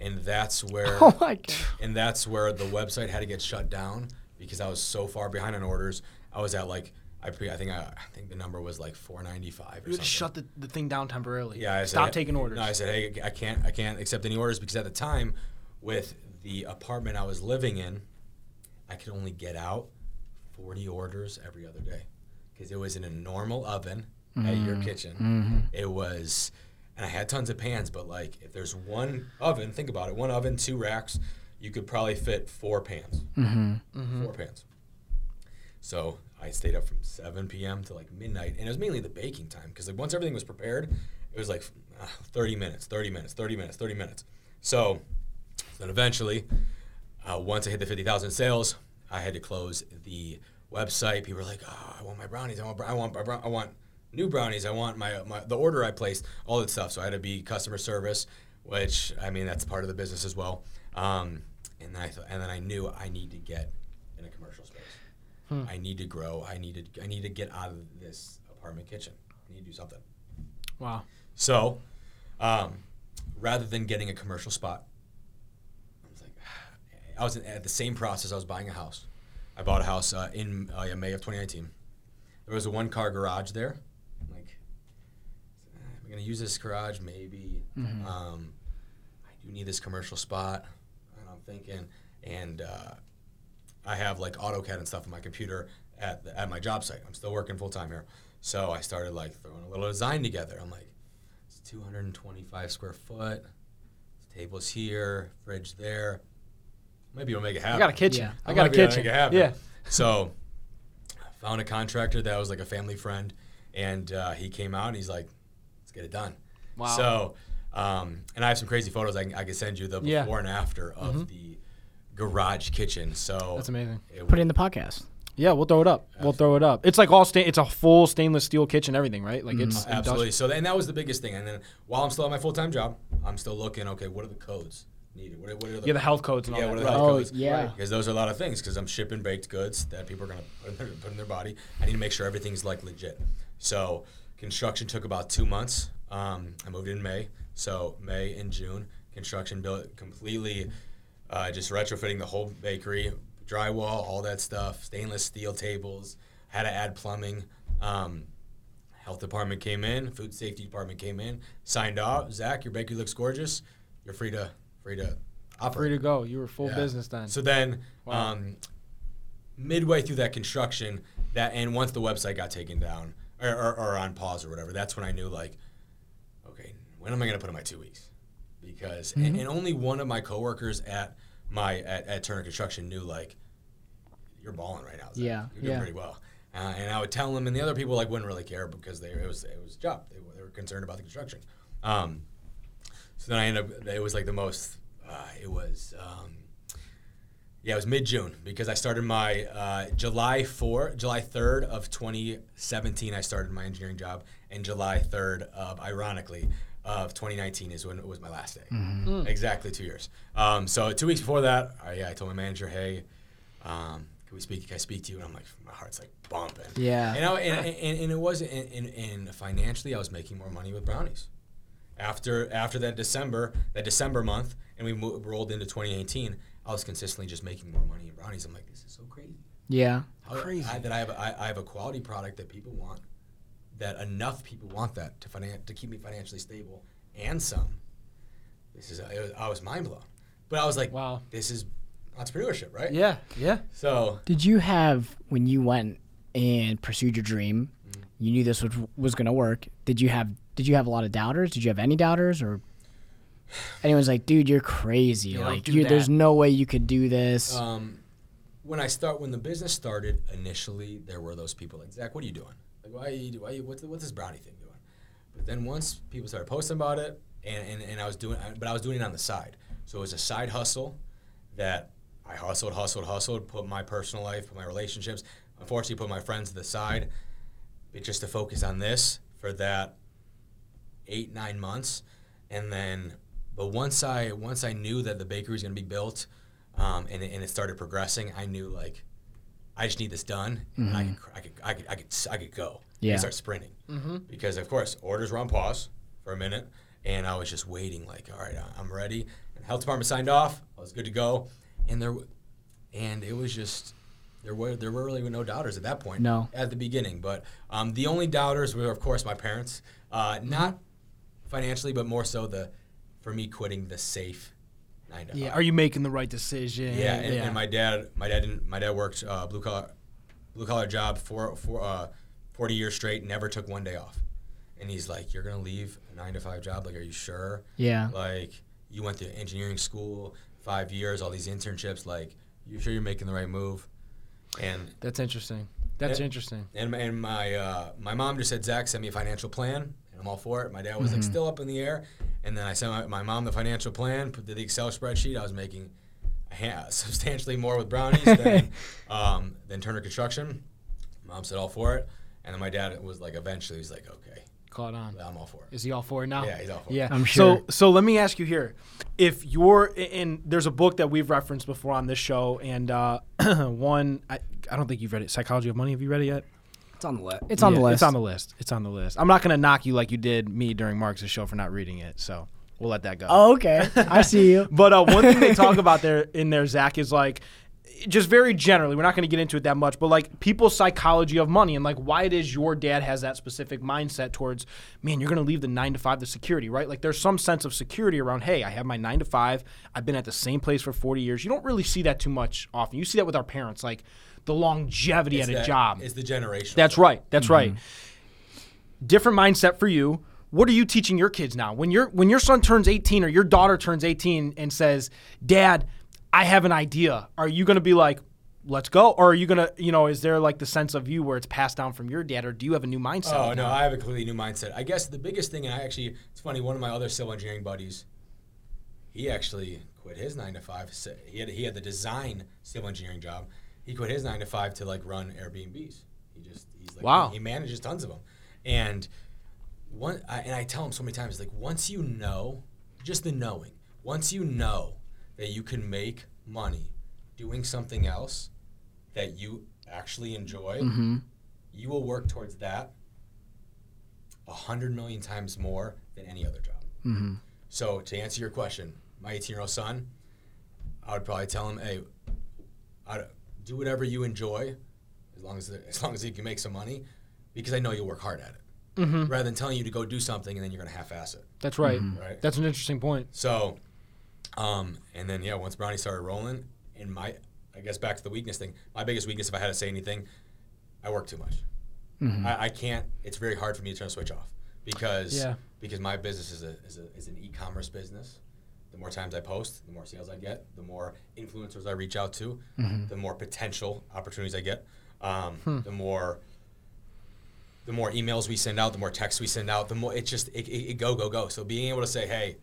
And that's where Oh my god. and that's where the website had to get shut down because I was so far behind on orders. I was at like I pre I think I, I think the number was like 495 or You something. would shut the, the thing down temporarily. Yeah, I stop said, taking orders. No, I said, hey, I can't, I can't accept any orders because at the time, with the apartment I was living in, I could only get out 40 orders every other day because it was in a normal oven at your kitchen. It was, and I had tons of pans, but like if there's one oven, think about it, one oven, two racks, you could probably fit four pans, four pans. So I stayed up from 7 p.m. to like midnight, and it was mainly the baking time because like once everything was prepared, it was like uh, 30 minutes, 30 minutes, 30 minutes, 30 minutes. So then eventually, uh, once I hit the 50,000 sales, I had to close the website. People are like, "Oh, I want my brownies. I want, I want, I want new brownies. I want my, my the order I placed, all that stuff." So I had to be customer service, which I mean that's part of the business as well. Um, and then I th- and then I knew I need to get in a commercial space. I need to grow. I need to I need to get out of this apartment kitchen. I need to do something. wow. So, um, rather than getting a commercial spot, I was like, I was at the same process. I was buying a house. I bought a house uh, in uh, yeah, May of 2019. There was a one car garage there. I'm like, am I gonna use this garage? Maybe. Um, I do need this commercial spot. And I'm thinking, and uh, I have like AutoCAD and stuff on my computer at the, at my job site. I'm still working full time here, so I started like throwing a little design together. I'm like, it's 225 square foot. Tables here, fridge there. Might be able to make it happen. I got a kitchen. Yeah. I got a might be able to kitchen. make it happen. Yeah. So, I found a contractor that was like a family friend, and uh, he came out and he's like, "Let's get it done." Wow. So, Um, and I have some crazy photos I can, I can send you the before Yeah. and after of the garage kitchen. So That's amazing. it Put it in the podcast. Yeah, we'll throw it up. We'll throw it up. It's like all stain. It's a full stainless steel kitchen, everything, right? Like it's Mm-hmm. Absolutely. So, and that was the biggest thing. And then while I'm still at my full time job, I'm still looking. Okay, what are the codes needed? What are, what are the Yeah, the health codes and all yeah, that. what are the right. health Oh, codes? yeah. Because those are a lot of things. Because I'm shipping baked goods that people are gonna put in, their, put in their body. I need to make sure everything's like legit. So construction took about two months. Um, I moved in May. So May and June, construction built completely, uh, just retrofitting the whole bakery, drywall, all that stuff, stainless steel tables. Had to add plumbing. Um, Health department came in, food safety department came in, signed off. Zack, your bakery looks gorgeous. You're free to free to operate. Free to go. You were full Yeah. business then. So then, Wow. um, midway through that construction, that and once the website got taken down or, or, or on pause or whatever, that's when I knew like, okay, when am I going to put in my two weeks? Because and, and only one of my coworkers at my at, at Turner Construction knew like, you're balling right now. Zack. Yeah, you're doing yeah. pretty well. Uh, and I would tell them, and the other people like wouldn't really care because they it was it was a job. They, were- they were concerned about the construction. Um, so then I ended up. It was like the most. Uh, it was. Um, yeah, it was mid June because I started my uh, July four, July third of 2017. I started my engineering job, and July third of, ironically, of 2019 is when it was my last day. Mm-hmm. Exactly two years. Um, so two weeks before that, I, yeah, I told my manager, hey. Um, can we speak? Can I speak to you? And I'm like, my heart's like bumping. Yeah. And I, and, and, and it wasn't. And, and, and financially, I was making more money with brownies after after that December that December month, and we mo- rolled into 2018. I was consistently just making more money in brownies. I'm like, this is so crazy. Yeah. How, Crazy. I, that I have a, I, I have a quality product that people want, that enough people want that to finan- to keep me financially stable and some. This is it was, I was mind blown, but I was like, Wow. this is entrepreneurship, right? Yeah, yeah. So Did you have when you went and pursued your dream, mm. you knew this was was going to work? Did you have did you have a lot of doubters? Did you have any doubters or anyone's like, "Dude, you're crazy. Yeah, like, you, there's no way you could do this." Um, when I start, when the business started initially, there were those people like Zack, what are you doing? Like, why are you, why are you, what's, what's this brownie thing doing? But then once people started posting about it, and, and, and I was doing, but I was doing it on the side. So it was a side hustle that I hustled, hustled, hustled, put my personal life, put my relationships, unfortunately, put my friends to the side, but just to focus on this for that eight nine months, and then but once I once I knew that the bakery was going to be built, um, and it, and it started progressing, I knew like I just need this done, and I could I could I could I could I could go Yeah. and start sprinting because of course orders were on pause for a minute, and I was just waiting like all right I- I'm ready. And health department signed off, I was good to go, and there and it was just. There were there were really no doubters at that point. No. At the beginning, but um, the only doubters were, of course, my parents. Uh, not financially, but more so the for me quitting the safe nine to Yeah. five. Are you making the right decision? Yeah, and, and my dad, my dad didn't. My dad worked uh, blue collar, blue collar job for for uh, forty years straight. Never took one day off, and he's like, "You're gonna leave a nine to five job? Like, are you sure? yeah. Like, you went to engineering school, five years, all these internships. Like, you sure you're making the right move?" And That's interesting. That's Yeah. interesting. and, and my uh, my mom just said, Zack, send me a financial plan, and I'm all for it. My dad was like still up in the air, and then I sent my, my mom the financial plan, put the Excel spreadsheet. I was making a ha- substantially more with brownies than um, than Turner Construction. Mom said all for it, and then my dad was like, eventually, he's like, okay, Caught on. I'm all for it. Is he all for it now? Yeah, he's all for it. Yeah, I'm sure. So, so let me ask you here: if you're, and there's a book that we've referenced before on this show, and uh, one, I, I don't think you've read it, Psychology of Money. Have you read it yet? It's on the list. It's on Yeah, the list. It's on the list. It's on the list. I'm not gonna knock you like you did me during Mark's show for not reading it. So we'll let that go. Oh, okay. I see you. But uh, one thing they talk about there in there, Zack, is like just very generally. We're not going to get into it that much, but like people's psychology of money and like why it is your dad has that specific mindset towards, man, you're going to leave the nine to five, the security, right? Like there's some sense of security around. Hey, I have my nine to five. I've been at the same place for 40 years. You don't really see that too much often. You see that with our parents, like the longevity It's at a job. It's the generation. That's right. That's mm-hmm. right. Different mindset for you. What are you teaching your kids now? When your when your son turns 18 or your daughter turns 18 and says, "Dad, I have an idea." Are you going to be like, let's go? Or are you gonna, you know, is there like the sense of you where it's passed down from your dad, or do you have a new mindset? Oh no. I have a completely new mindset. I guess the biggest thing, and I actually, it's funny. One of my other civil engineering buddies, he actually quit his nine to five. He had he had the design civil engineering job. He quit his nine to five to like run Airbnbs. He just he's like Wow. he manages tons of them, and one I, and I tell him so many times like once you know, just the knowing. Once you know that you can make money doing something else that you actually enjoy, mm-hmm. you will work towards that a hundred million times more than any other job. Mm-hmm. So to answer your question, my 18 year old son, I would probably tell him, "Hey, I, do whatever you enjoy, as long as as long as you can make some money, because I know you'll work hard at it." Mm-hmm. Rather than telling you to go do something and then you're gonna half-ass it. That's right. Mm-hmm. Right. That's an interesting point. So, um, and then yeah, once Brownie started rolling, and my, I guess back to the weakness thing. My biggest weakness, if I had to say anything, I work too much. Mm-hmm. I, I can't. It's very hard for me to turn a switch off because Yeah. because my business is a, is a is an e-commerce business. The more times I post, the more sales I get. The more influencers I reach out to, mm-hmm. the more potential opportunities I get. Um, hmm. The more the more emails we send out, the more texts we send out, the more it just it, it, it go go go. So being able to say, hey,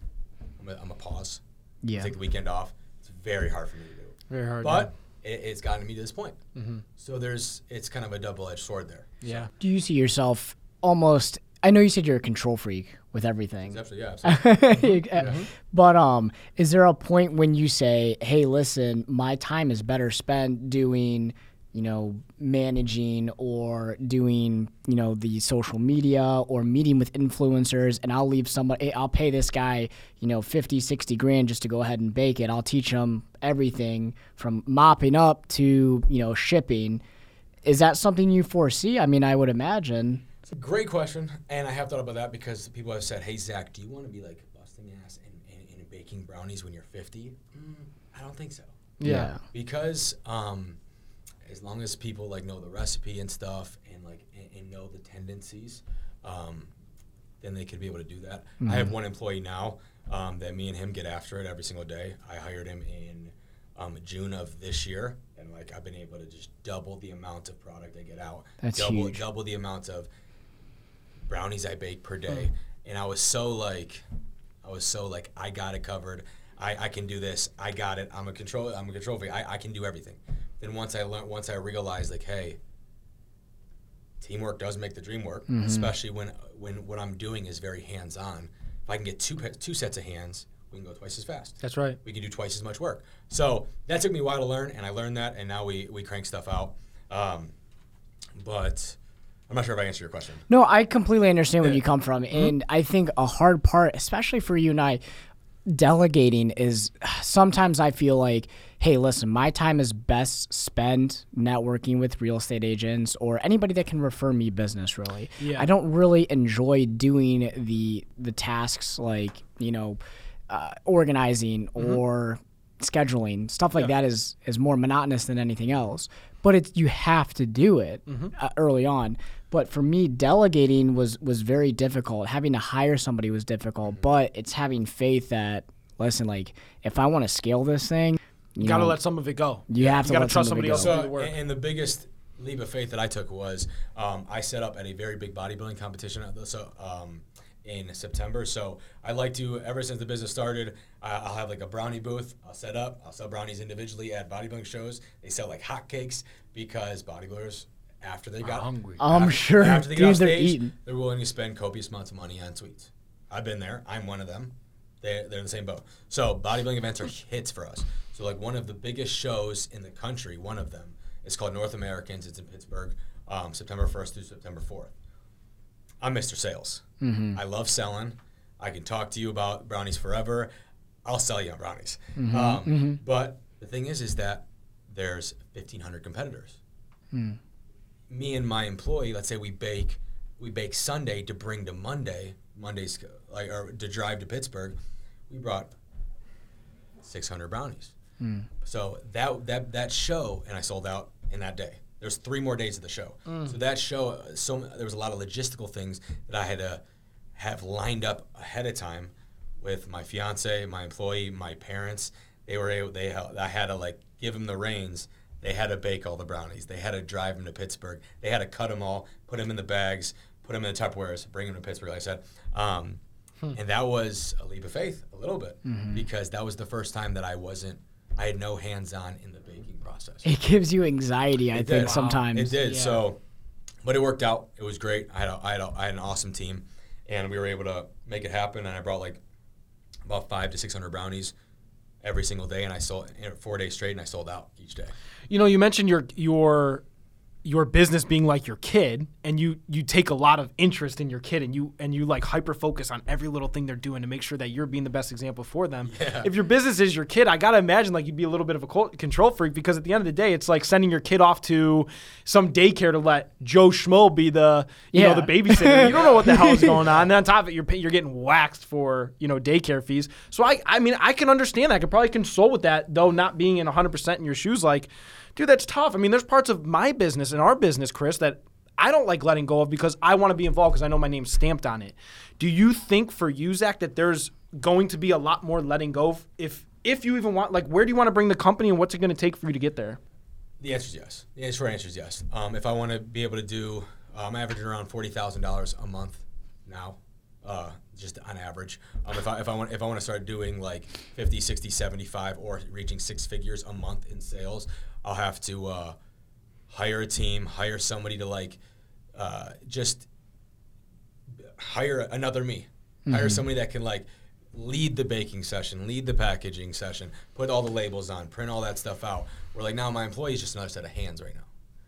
I'm a, I'm a pause, Yeah. take the weekend off. It's very hard for me to do, Very hard. but it, it's gotten me to this point. Mm-hmm. So there's it's kind of a double edged sword there. yeah. Do you see yourself almost? I know you said you're a control freak with everything. Absolutely, yeah. Absolutely. Uh, But um, is there a point when you say, "Hey, listen, my time is better spent doing, you know, managing or doing, you know, the social media or meeting with influencers, and I'll leave somebody, I'll pay this guy, you know, 50, 60 grand just to go ahead and bake it. I'll teach him everything from mopping up to, you know, shipping." Is that something you foresee? I mean, I would imagine. It's a great question, and I have thought about that because people have said, "Hey, Zack, do you want to be like busting ass and, and, and baking brownies when you're 50?" Mm, I don't think so. Yeah. because um, as long as people like know the recipe and stuff and like and, and know the tendencies um, then they could be able to do that i have one employee now um, that me and him get after it every single day i hired him in um, june of this year and like i've been able to just double the amount of product i get out That's double huge. double the amount of brownies I bake per day, and I was so like, I was so like, I got it covered. I, I can do this. I got it. I'm a control. I'm a control freak. I, I can do everything. Then once I learned, once I realized like, hey, teamwork does make the dream work, especially when when what I'm doing is very hands on. If I can get two two sets of hands, we can go twice as fast That's right. we can do twice as much work. So that took me a while to learn, and I learned that, and now we, we crank stuff out. Um, but I'm not sure if I answered your question. No, I completely understand where you come from. Mm-hmm. And I think a hard part, especially for you and I, delegating is sometimes I feel like, hey, listen, my time is best spent networking with real estate agents or anybody that can refer me business really. Yeah. I don't really enjoy doing the the tasks like, you know, uh, organizing or scheduling stuff like that is is more monotonous than anything else but it's you have to do it uh, early on but for me delegating was was very difficult having to hire somebody was difficult but it's having faith that listen like if i want to scale this thing you You gotta know, let some of it go. You have to gotta let trust some somebody else go. So, the work. and, and the biggest leap of faith that I took was um, I set up at a very big bodybuilding competition at the, so, um, in September. So I like to, ever since the business started, I I'll have like a brownie booth. I'll set up. I'll sell brownies individually at bodybuilding shows. They sell like hotcakes because bodybuilders, after they got hungry. I'm after- sure. after they get Dude, off they're eating. they're willing to spend copious amounts of money on sweets. I've been there. I'm one of them. They, they're in the same boat. So bodybuilding events are hits for us. So like one of the biggest shows in the country, one of them, is called North Americans. It's in Pittsburgh, um, September 1st through September 4th. I'm Mr. Sales. I love selling. I can talk to you about brownies forever. I'll sell you on brownies. Um, But the thing is, is that there's 1,500 competitors me and my employee, let's say we bake, we bake Sunday to bring to Monday, Monday's like or to drive to Pittsburgh, we brought 600 brownies. Hmm. So that that that show, and I sold out in that day. There's three more days of the show. Hmm. So that show, so there was a lot of logistical things that I had to have lined up ahead of time with my fiance, my employee, my parents. They were able. They I had to like give them the reins They had to bake all the brownies. They had to drive them to Pittsburgh. They had to cut them all, put them in the bags, put them in the Tupperwares, bring them to Pittsburgh. Like I said, um, and that was a leap of faith, a little bit, because that was the first time that I wasn't. I had no hands on in the baking process. It gives you anxiety, I It think, did. sometimes. It did. Yeah. So, but it worked out. It was great. I had, a, I, had a, I had an awesome team, and we were able to make it happen. And I brought like about five to six hundred brownies every single day, and I sold you know, four days straight, and I sold out each day. You know, you mentioned your your your business being like your kid, and you you take a lot of interest in your kid, and you and you like hyper focus on every little thing they're doing to make sure that you're being the best example for them. Yeah. If your business is your kid, I gotta imagine like you'd be a little bit of a control freak because at the end of the day, it's like sending your kid off to some daycare to let Joe Schmo be the you Yeah. know the babysitter. you don't know what the hell is going on. And on top of it, you're you're getting waxed for you know daycare fees. So I I mean I can understand that. I could probably console with that though, not being in 100 percent in your shoes. Like, dude, that's tough. I mean, there's parts of my business and our business, Chris, that I don't like letting go of because I want to be involved because I know my name's stamped on it. Do you think for you, Zack, that there's going to be a lot more letting go if if you even want like where do you want to bring the company and what's it going to take for you to get there? The answer is yes. The short answer is yes. Um, if I want to be able to do, uh, I'm averaging around forty thousand dollars a month now, uh, just on average. Um, if I if I want if I want to start doing like 50, 60, 75, or reaching six figures a month in sales, I'll have to uh, hire a team, hire somebody to like uh, just hire another me. Hire somebody that can like lead the baking session, lead the packaging session, put all the labels on, print all that stuff out. Where like now my employee is just another set of hands right now.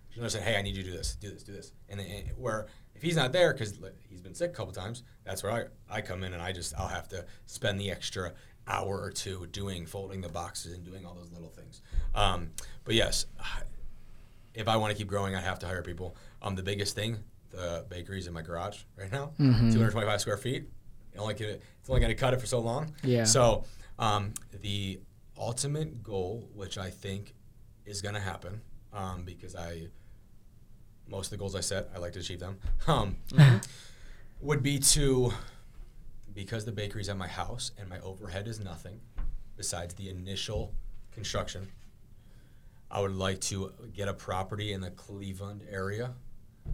Just another set. Hey, I need you to do this, do this, do this. And, and where if he's not there because he's been sick a couple times, that's where I, I come in and I just I'll have to spend the extra hour or two doing folding the boxes and doing all those little things. Um, but yes, if I want to keep growing, I have to hire people. Um, the biggest thing, the bakery's in my garage right now, 225 square feet. It only can, it's only going to cut it for so long. Yeah. So um, the ultimate goal, which I think is going to happen, um, because I most of the goals I set, I like to achieve them, um, would be to because the bakery's at my house and my overhead is nothing besides the initial construction. I would like to get a property in the Cleveland area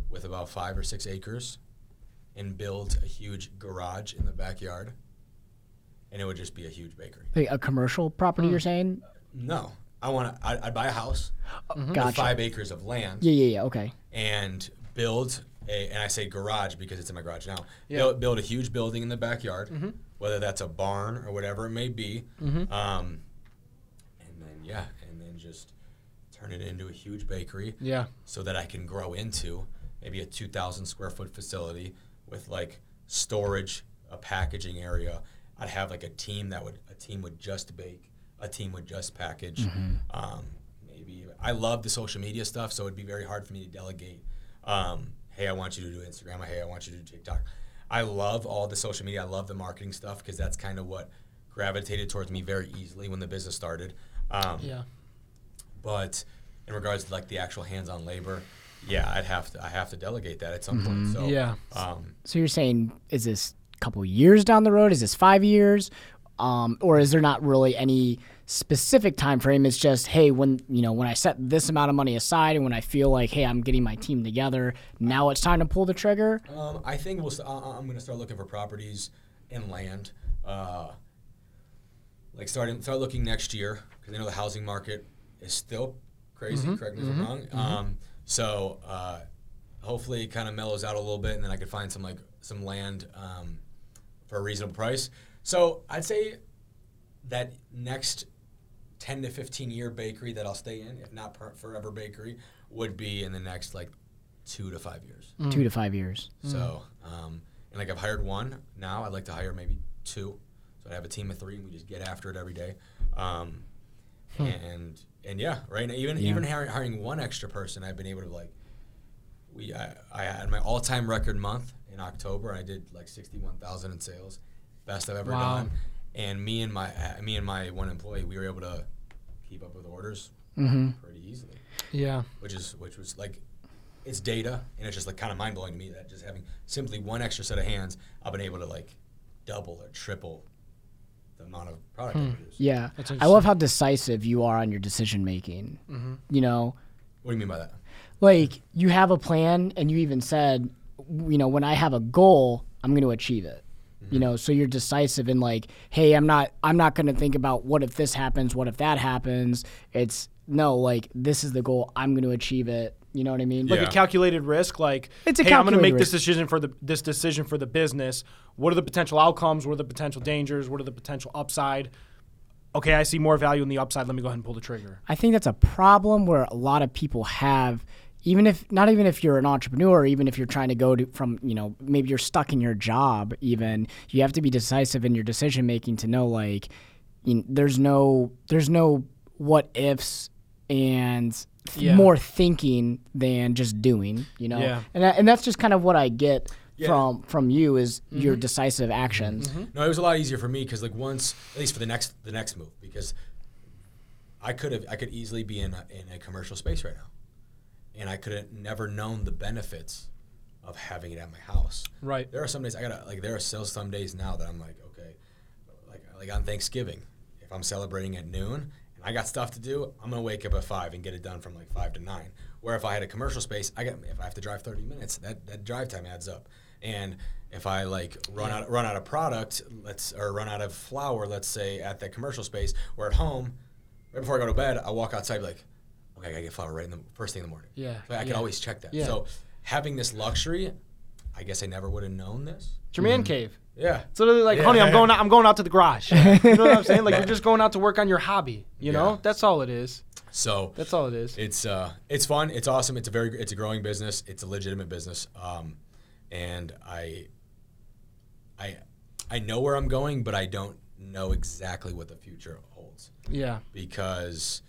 with about five or six acres and build a huge garage in the backyard. And it would just be a huge bakery. A commercial property, you're hmm. saying? No, I want to. I'd buy a house uh, with Gotcha. five acres of land Yeah, yeah, yeah. Okay. and build a. And I say garage because it's in my garage now. Yeah. Build, build a huge building in the backyard, whether that's a barn or whatever it may be. Um, and then yeah, and then just turn it into a huge bakery Yeah. so that I can grow into maybe a 2,000 square foot facility with like storage, a packaging area. I'd have like a team that would a team would just bake, a team would just package. Um, maybe I love the social media stuff, so it'd be very hard for me to delegate. Um, hey, I want you to do Instagram. Or, hey, I want you to do TikTok. I love all the social media. I love the marketing stuff because that's kind of what gravitated towards me very easily when the business started. Um, Yeah. but in regards to like the actual hands-on labor, yeah, I'd have to I have to delegate that at some point. So Yeah. um, So you're saying, is this a couple years down the road? Is this five years? Um, or is there not really any specific time frame? It's just, hey, when you know, when I set this amount of money aside, and when I feel like, hey, I'm getting my team together, now it's time to pull the trigger. um, I think we'll. St- I- I'm going to start looking for properties and land. Uh, like starting start looking next year because I know the housing market is still crazy. Correct me if I'm wrong. Um, so uh, hopefully it kind of mellows out a little bit, and then I could find some like some land um, for a reasonable price. So I'd say that next 10 to 15 year bakery that I'll stay in, if not per- forever bakery, would be in the next like two to five years. Two to five years. So, um, and like I've hired one now, I'd like to hire maybe two. So I have a team of three, and we just get after it every day. Um, And and yeah, right now even Yeah. even hiring, hiring one extra person, I've been able to like. We I, I had my all time record month in October. I did like sixty one thousand in sales, best I've ever Wow. done. And me and my uh, me and my one employee, we were able to keep up with orders Mm-hmm. pretty easily Yeah. which is which was like it's data and it's just like kind of mind blowing to me that just having simply one extra set of hands, I've been able to like double or triple the amount of product I produce. Yeah. I love how decisive you are on your decision making. You know, What do you mean by that? like you have a plan and you even said, you know, when I have a goal, I'm going to achieve it. You know, so you're decisive in like, hey, I'm not I'm not going to think about what if this happens, what if that happens. It's no, like this is the goal. I'm going to achieve it. You know what I mean? like Yeah. a calculated risk like It's a hey i'm going to make calculated this decision for the this decision for the business what are the potential outcomes what are the potential dangers what are the potential upside okay i see more value in the upside let me go ahead and pull the trigger I think that's a problem where a lot of people have even if not even if you're an entrepreneur even if you're trying to go to from you know maybe you're stuck in your job even you have to be decisive in your decision making to know like you know, there's no there's no what ifs and Yeah. more thinking than just doing you know Yeah. and that, and that's just kind of what I get Yeah. from from you is your mm-hmm. decisive actions mm-hmm. No, it was a lot easier for me because like once, at least for the next the next move, because I could have I could easily be in a, in a commercial space right now, and I could have never known the benefits of having it at my house. Right. There are some days I gotta like there are still some days now that I'm like okay, like like on Thanksgiving, if I'm celebrating at noon and I got stuff to do, I'm gonna wake up at five and get it done from like five to nine. Where if I had a commercial space, I got if I have to drive 30 minutes, that that drive time adds up. And if I like run out run out of product, let's or run out of flour, let's say at that commercial space, or at home, right before I go to bed, I walk outside like, okay, I gotta get flour right in the first thing in the morning. Yeah, so I can yeah. always check that. Yeah. So having this luxury, I guess I never would have known this. it's your man cave Yeah. so they're like Yeah. honey i'm going out i'm going out to the garage you know what i'm saying like you're just going out to work on your hobby you know that's all it is So that's all it is It's uh, it's fun. It's awesome. It's a very, it's a growing business. It's a legitimate business. Um, and I, I, I know where I'm going, but I don't know exactly what the future holds yeah because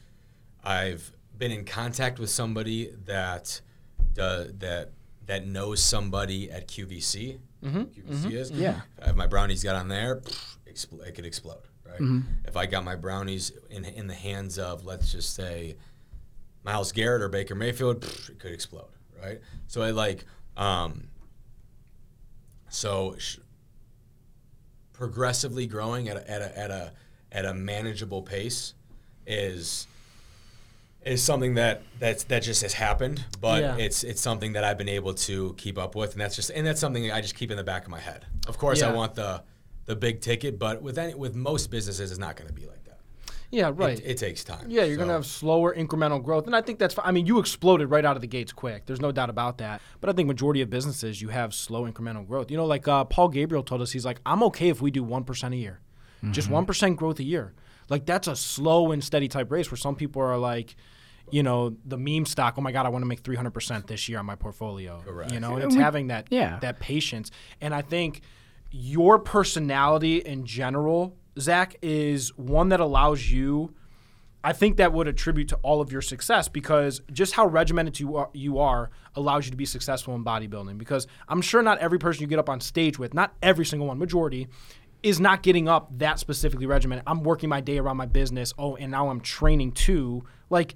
I've been in contact with somebody that, do, that that knows somebody at QVC. Mm-hmm. QVC is mm-hmm. Yeah. If my brownies got on there, expl- it could explode. Right. Mm-hmm. If I got my brownies in in the hands of let's just say Myles Garrett or Baker Mayfield, it could explode. Right. So I like. Um, so sh- progressively growing at a, at a, at a at a manageable pace is is something that that's that just has happened, but Yeah. it's it's something that I've been able to keep up with, and that's just and that's something I just keep in the back of my head. Of course, I want the the big ticket, but with any with most businesses, it's not going to be like that. yeah right It, takes time. Yeah, you're So- gonna have slower incremental growth, and I think that's. I mean, you exploded right out of the gates quick. There's no doubt about that. But I think majority of businesses you have slow incremental growth. You know, like uh, Paul Gabriel told us, he's like, I'm okay if we do one percent a year, just one percent growth a year. Like that's a slow and steady type race where some people are like. You know the meme stock. Oh my God! I want to make 300 percent this year on my portfolio. Correct. You know, and it's we- having that yeah. that patience. And I think your personality in general, Zack, is one that allows you. I think that would attribute to all of your success because just how regimented you are, you are allows you to be successful in bodybuilding. Because I'm sure not every person you get up on stage with, not every single one, majority, is not getting up that specifically regimented. I'm working my day around my business. Oh, and now I'm training too. Like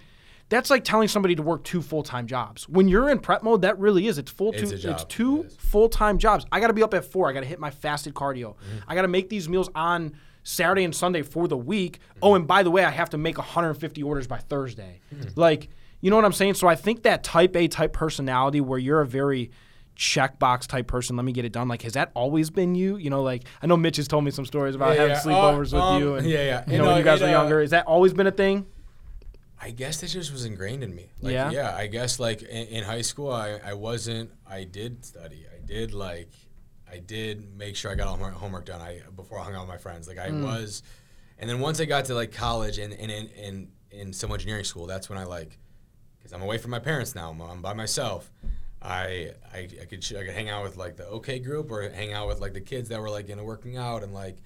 that's like telling somebody to work two full time jobs. When you're in prep mode, that really is. It's full two. It's two It full time jobs. I got to be up at four. I got to hit my fasted cardio. Mm-hmm. I got to make these meals on Saturday and Sunday for the week. Mm-hmm. Oh, and by the way, I have to make 150 orders by Thursday. Mm-hmm. Like, you know what I'm saying? So I think that type A type personality where you're a very checkbox type person, let me get it done. Like, has that always been you? You know, like I know Mitch has told me some stories about Yeah, having yeah. sleepovers Uh, with um, you, and yeah, yeah. you You know, know, when you guys it, were uh, younger. Has that always been a thing? I guess that just was ingrained in me. Like, Yeah? yeah. I guess like in, in high school, I, I wasn't. I did study. I did like. I did make sure I got all my homework done. I before I hung out with my friends. Like I Hmm. was, and then once I got to like college and and in in, in civil engineering school, that's when I like, because I'm away from my parents now. I'm, I'm by myself. I, I I could I could hang out with like the OK group or hang out with like the kids that were like into working out and like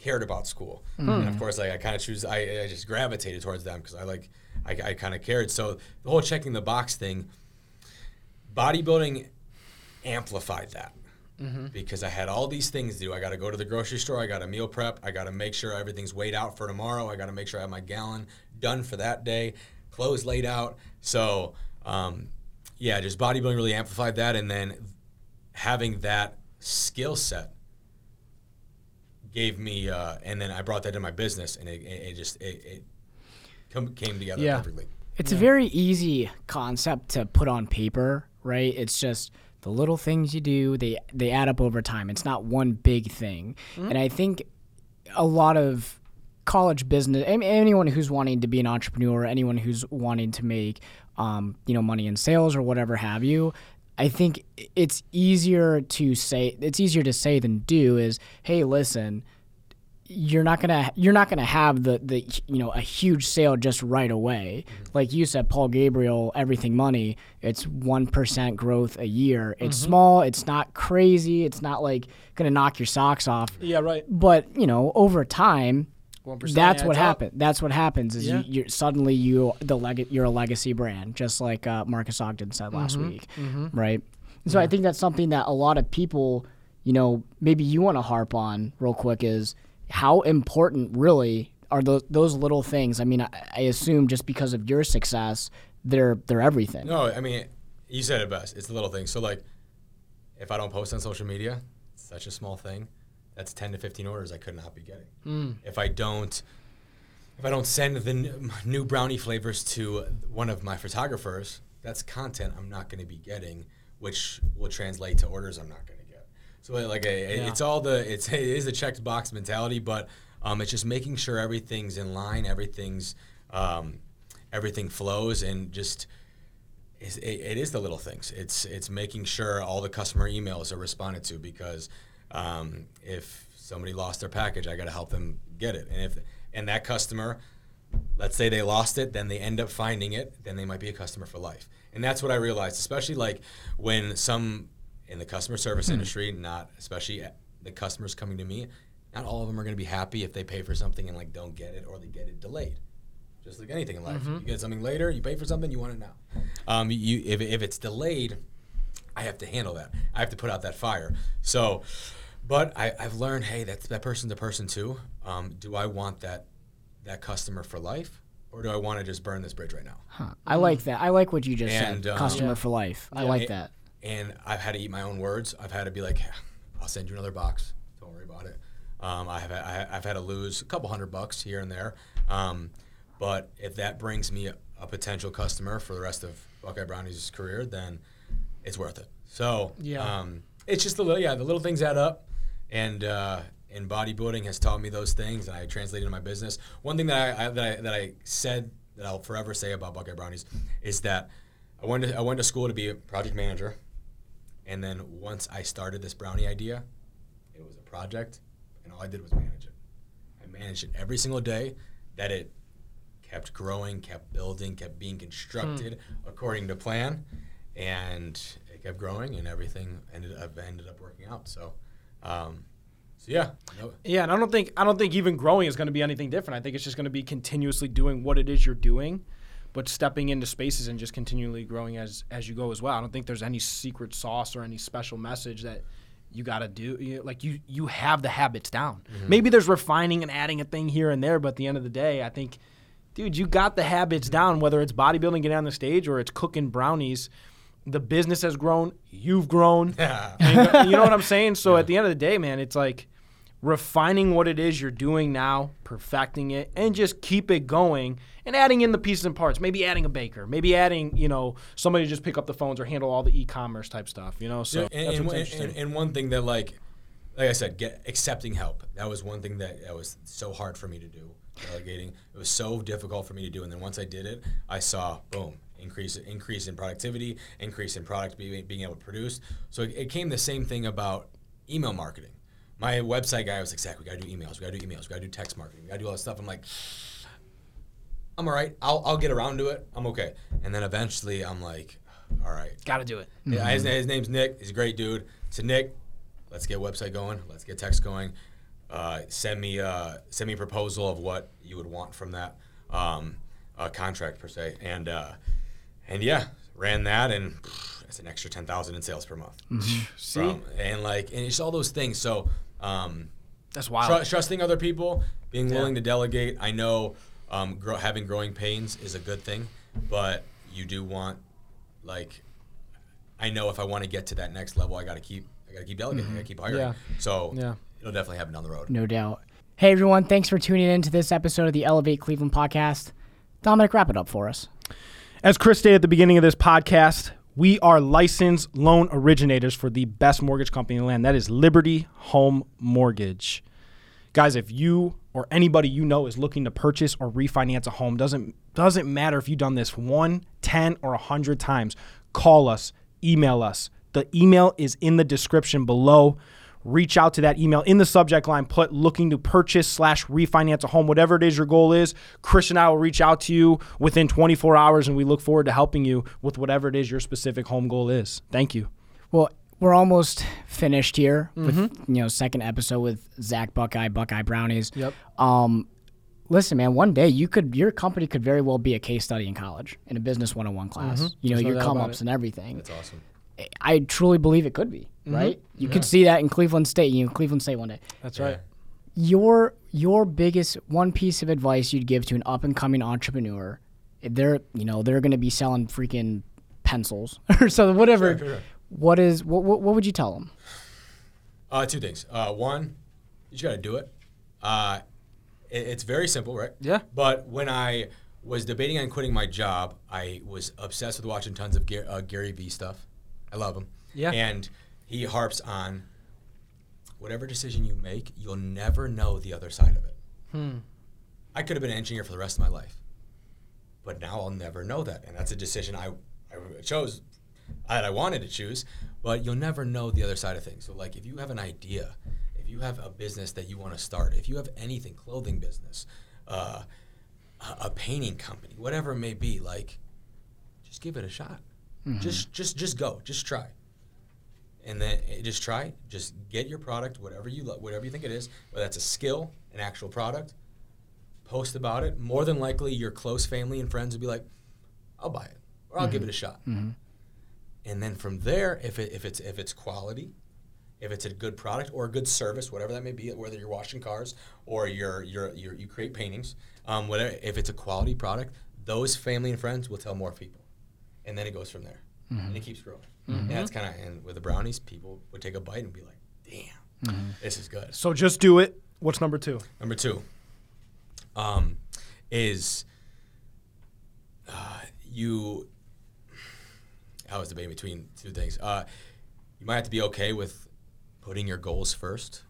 cared about school. And of course, like I kind of choose, I, I just gravitated towards them because I like, I, I kind of cared. So the whole checking the box thing, bodybuilding amplified that because I had all these things to do. I got to go to the grocery store. I got to meal prep. I got to make sure everything's weighed out for tomorrow. I got to make sure I have my gallon done for that day, clothes laid out. So, um, yeah, just bodybuilding really amplified that. And then having that skill set gave me, uh, and then I brought that to my business, and it, it, it just it, it come, came together Yeah. perfectly. It's a very easy concept to put on paper, right? It's just the little things you do, they they add up over time. It's not one big thing. And I think a lot of college business anyone who's wanting to be an entrepreneur, anyone who's wanting to make um, you know, money in sales or whatever have you, I think it's easier to say it's easier to say than do is, "Hey, listen, you're not gonna you're not gonna have the the you know a huge sale just right away. Like you said, Paul Gabriel, everything money. It's one percent growth a year. It's small. It's not crazy. It's not like gonna knock your socks off. Yeah, right. But you know, over time, 1% that's what happens. That's what happens. Is Yeah. you you're, suddenly you the leg- you're a legacy brand, just like uh, Marcus Ogden said last Mm-hmm. week, right? So I think that's something that a lot of people, you know, maybe you want to harp on real quick is how important really are those those little things. I mean, I, I assume just because of your success, they're they're everything. No, I mean, you said it best. It's the little things. So like, if I don't post on social media, it's such a small thing. That's ten to fifteen orders I could not be getting. Hmm. If I don't, if I don't send the n- new brownie flavors to one of my photographers, that's content I'm not going to be getting, which will translate to orders I'm not going. So like, a, it's all the it's it is a checked box mentality, but um, it's just making sure everything's in line, everything's um, everything flows, and just it, it is the little things. It's it's making sure all the customer emails are responded to because um, if somebody lost their package, I got to help them get it. And if and that customer, let's say they lost it, then they end up finding it, then they might be a customer for life. And that's what I realized, especially like when some in the customer service industry, not especially the customers coming to me, not all of them are going to be happy if they pay for something and like don't get it or they get it delayed just like anything in life. You get something later, you pay for something, you want it now. Um, you if, if it's delayed, I have to handle that. I have to put out that fire. So, but I, I've learned, hey, that's that person's a person too. Um, do I want that that customer for life, or do I want to just burn this bridge right now? Huh. I like that. I like what you just And, said. um, Customer Yeah. for life. I like And- that. And I've had to eat my own words. I've had to be like, I'll send you another box. Don't worry about it. Um, I have I, I've had to lose a couple hundred bucks here and there. Um, but if that brings me a, a potential customer for the rest of Buckeye Brownie's career, then it's worth it. So Yeah. um, it's just the little yeah the little things add up, and uh, and bodybuilding has taught me those things, and I translated in my business. One thing that I, I that I that I said that I'll forever say about Buckeye Brownies is that I went to I went to school to be a project manager, and then once I started this brownie idea, it was a project, and all I did was manage it. I managed it every single day. That it kept growing, kept building, kept being constructed according to plan, and it kept growing, and everything ended up ended up working out. So, um, so yeah, no, Yeah, and I don't think I don't think even growing is going to be anything different. I think it's just going to be continuously doing what it is you're doing, but stepping into spaces and just continually growing as as you go as well. I don't think there's any secret sauce or any special message that you got to do. You, like you you have the habits down. Mm-hmm. Maybe there's refining and adding a thing here and there, but at the end of the day, I think dude, you got the habits down whether it's bodybuilding getting on the stage or it's cooking brownies. The business has grown, you've grown. And you know what I'm saying? So at the end of the day, man, it's like refining what it is you're doing now, perfecting it, and just keep it going and adding in the pieces and parts. Maybe adding a baker, maybe adding, you know, somebody to just pick up the phones or handle all the e-commerce type stuff, you know? So Yeah, and, that's and, interesting. and- and one thing that like like I said, get accepting help. That was one thing that, that was so hard for me to do. Delegating. It was so difficult for me to do. And then once I did it, I saw boom, increase increase in productivity, increase in product being, being able to produce. So it, it came the same thing about email marketing. My website guy was like, Zack, we gotta do emails, we gotta do emails, we gotta do text marketing, we gotta do all this stuff. I'm like, I'm all right. I'll, I'll get around to it. I'm okay. And then eventually I'm like, all right, got to do it. yeah, his, his name's Nick. He's a great dude. I said, Nick, let's get website going. Let's get text going. Uh, send me uh, send me a proposal of what you would want from that um, uh, contract per se, and uh, and yeah, ran that, and pff, that's an extra ten thousand in sales per month. See? From- and like, and it's all those things. So. Um, That's wild. Tru- trusting other people, being Yeah. willing to delegate. I know um, grow, having growing pains is a good thing, but you do want, like, I know if I want to get to that next level, I got to keep, I I got to keep delegating. I got to keep hiring. Yeah. So Yeah. it'll definitely happen down the road. No doubt. Hey, everyone. Thanks for tuning in to this episode of the Elevate Cleveland podcast. Dominic, wrap it up for us. As Chris stated at the beginning of this podcast, we are licensed loan originators for the best mortgage company in the land. That is Liberty Home Mortgage. Guys, if you or anybody you know is looking to purchase or refinance a home, doesn't doesn't matter if you've done this one, 10, or 100 times, call us, email us. The email is in the description below. Reach out to that email in the subject line, put looking to purchase slash refinance a home, whatever it is your goal is. Chris and I will reach out to you within 24 hours, and we look forward to helping you with whatever it is your specific home goal is. Thank you. Well, we're almost finished here with you know second episode with Zack Buckeye, Buckeye Brownies. Yep. Um, listen, man, one day you could your company could very well be a case study in college in a business 101 class. You know There's your doubt come ups it. and everything. That's awesome. I truly believe it could be right. You could see that in Cleveland State. You know, Cleveland State one day. That's Yeah. right. Your your biggest one piece of advice you'd give to an up and coming entrepreneur, they're you know they're going to be selling freaking pencils or so whatever. Sure, sure, sure. What is what, what what would you tell them? Uh, two things. Uh, one, you just got to do it. Uh, it. It's very simple, right? Yeah. But when I was debating on quitting my job, I was obsessed with watching tons of Gar- uh, Gary Vee stuff. I love him. Yeah. And he harps on whatever decision you make, you'll never know the other side of it. Hmm. I could have been an engineer for the rest of my life, but now I'll never know that, and that's a decision I, I chose that I wanted to choose. But you'll never know the other side of things. So, like, if you have an idea, if you have a business that you want to start, if you have anything, clothing business, uh, a, a painting company, whatever it may be, like, just give it a shot. Just, just, just go. Just try and then eh, just try. Just get your product, whatever you lo- whatever you think it is, whether that's a skill, an actual product. Post about it. More than likely, your close family and friends will be like, "I'll buy it," or "I'll give it a shot." And then from there, if it, if it's if it's quality, if it's a good product or a good service, whatever that may be, whether you're washing cars or you're you're, you're you create paintings, um, whatever. If it's a quality product, those family and friends will tell more people, and then it goes from there, and it keeps growing. And that's kind of and with the brownies, people would take a bite and be like, "Damn, this is good." So just do it. What's number two? Number two um, is uh, you. I was debating between two things. Uh, you might have to be okay with putting your goals first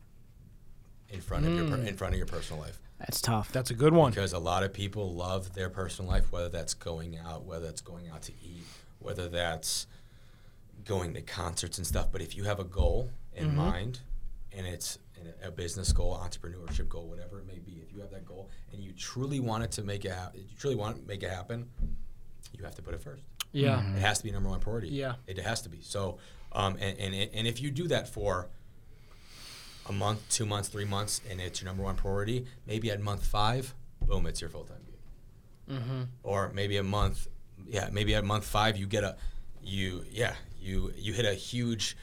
in front of your per- hmm. in front of your personal life That's tough. That's a good one. because a lot of people love their personal life, whether that's going out, whether that's going out to eat, whether that's going to concerts and stuff. But if you have a goal in mm-hmm. mind, and it's a business goal, entrepreneurship goal, whatever it may be, if you have that goal and you truly want it to make it, hap- you truly want to make it happen, you have to put it first. Yeah. Mm-hmm. It has to be number one priority. Yeah. it has to be. So, um, and, and and if you do that for a month, two months, three months, and it's your number one priority, maybe at month five, boom, it's your full time gig. Or maybe a month, yeah, maybe at month five you get a, you yeah, you you hit a huge,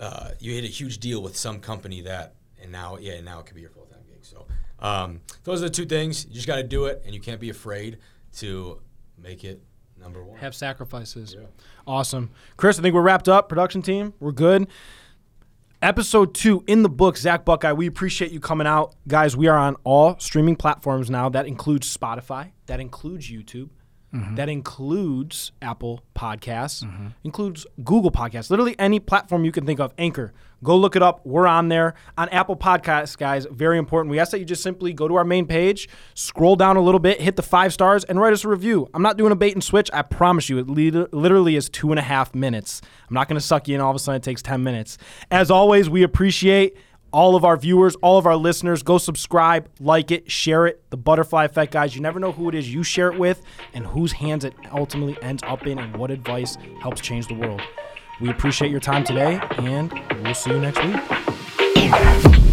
uh, you hit a huge deal with some company that, and now yeah, now it could be your full time gig. So um, those are the two things. You just got to do it, and you can't be afraid to make it number one. Have sacrifices. Yeah. Awesome. Chris, I think we're wrapped up. Production team, we're good. Episode two in the book, Zack Buckeye. We appreciate you coming out. Guys, we are on all streaming platforms now. That includes Spotify, that includes YouTube, Mm-hmm. that includes Apple Podcasts, mm-hmm. includes Google Podcasts, literally any platform you can think of. Anchor. Go look it up. We're on there. On Apple Podcasts, guys, very important. We ask that you just simply go to our main page, scroll down a little bit, hit the five stars, and write us a review. I'm not doing a bait and switch. I promise you, it literally is two and a half minutes. I'm not going to suck you in. All of a sudden, it takes 10 minutes. As always, we appreciate all of our viewers, all of our listeners. Go subscribe, like it, share it. The butterfly effect, guys. You never know who it is you share it with and whose hands it ultimately ends up in and what advice helps change the world. We appreciate your time today, and we'll see you next week.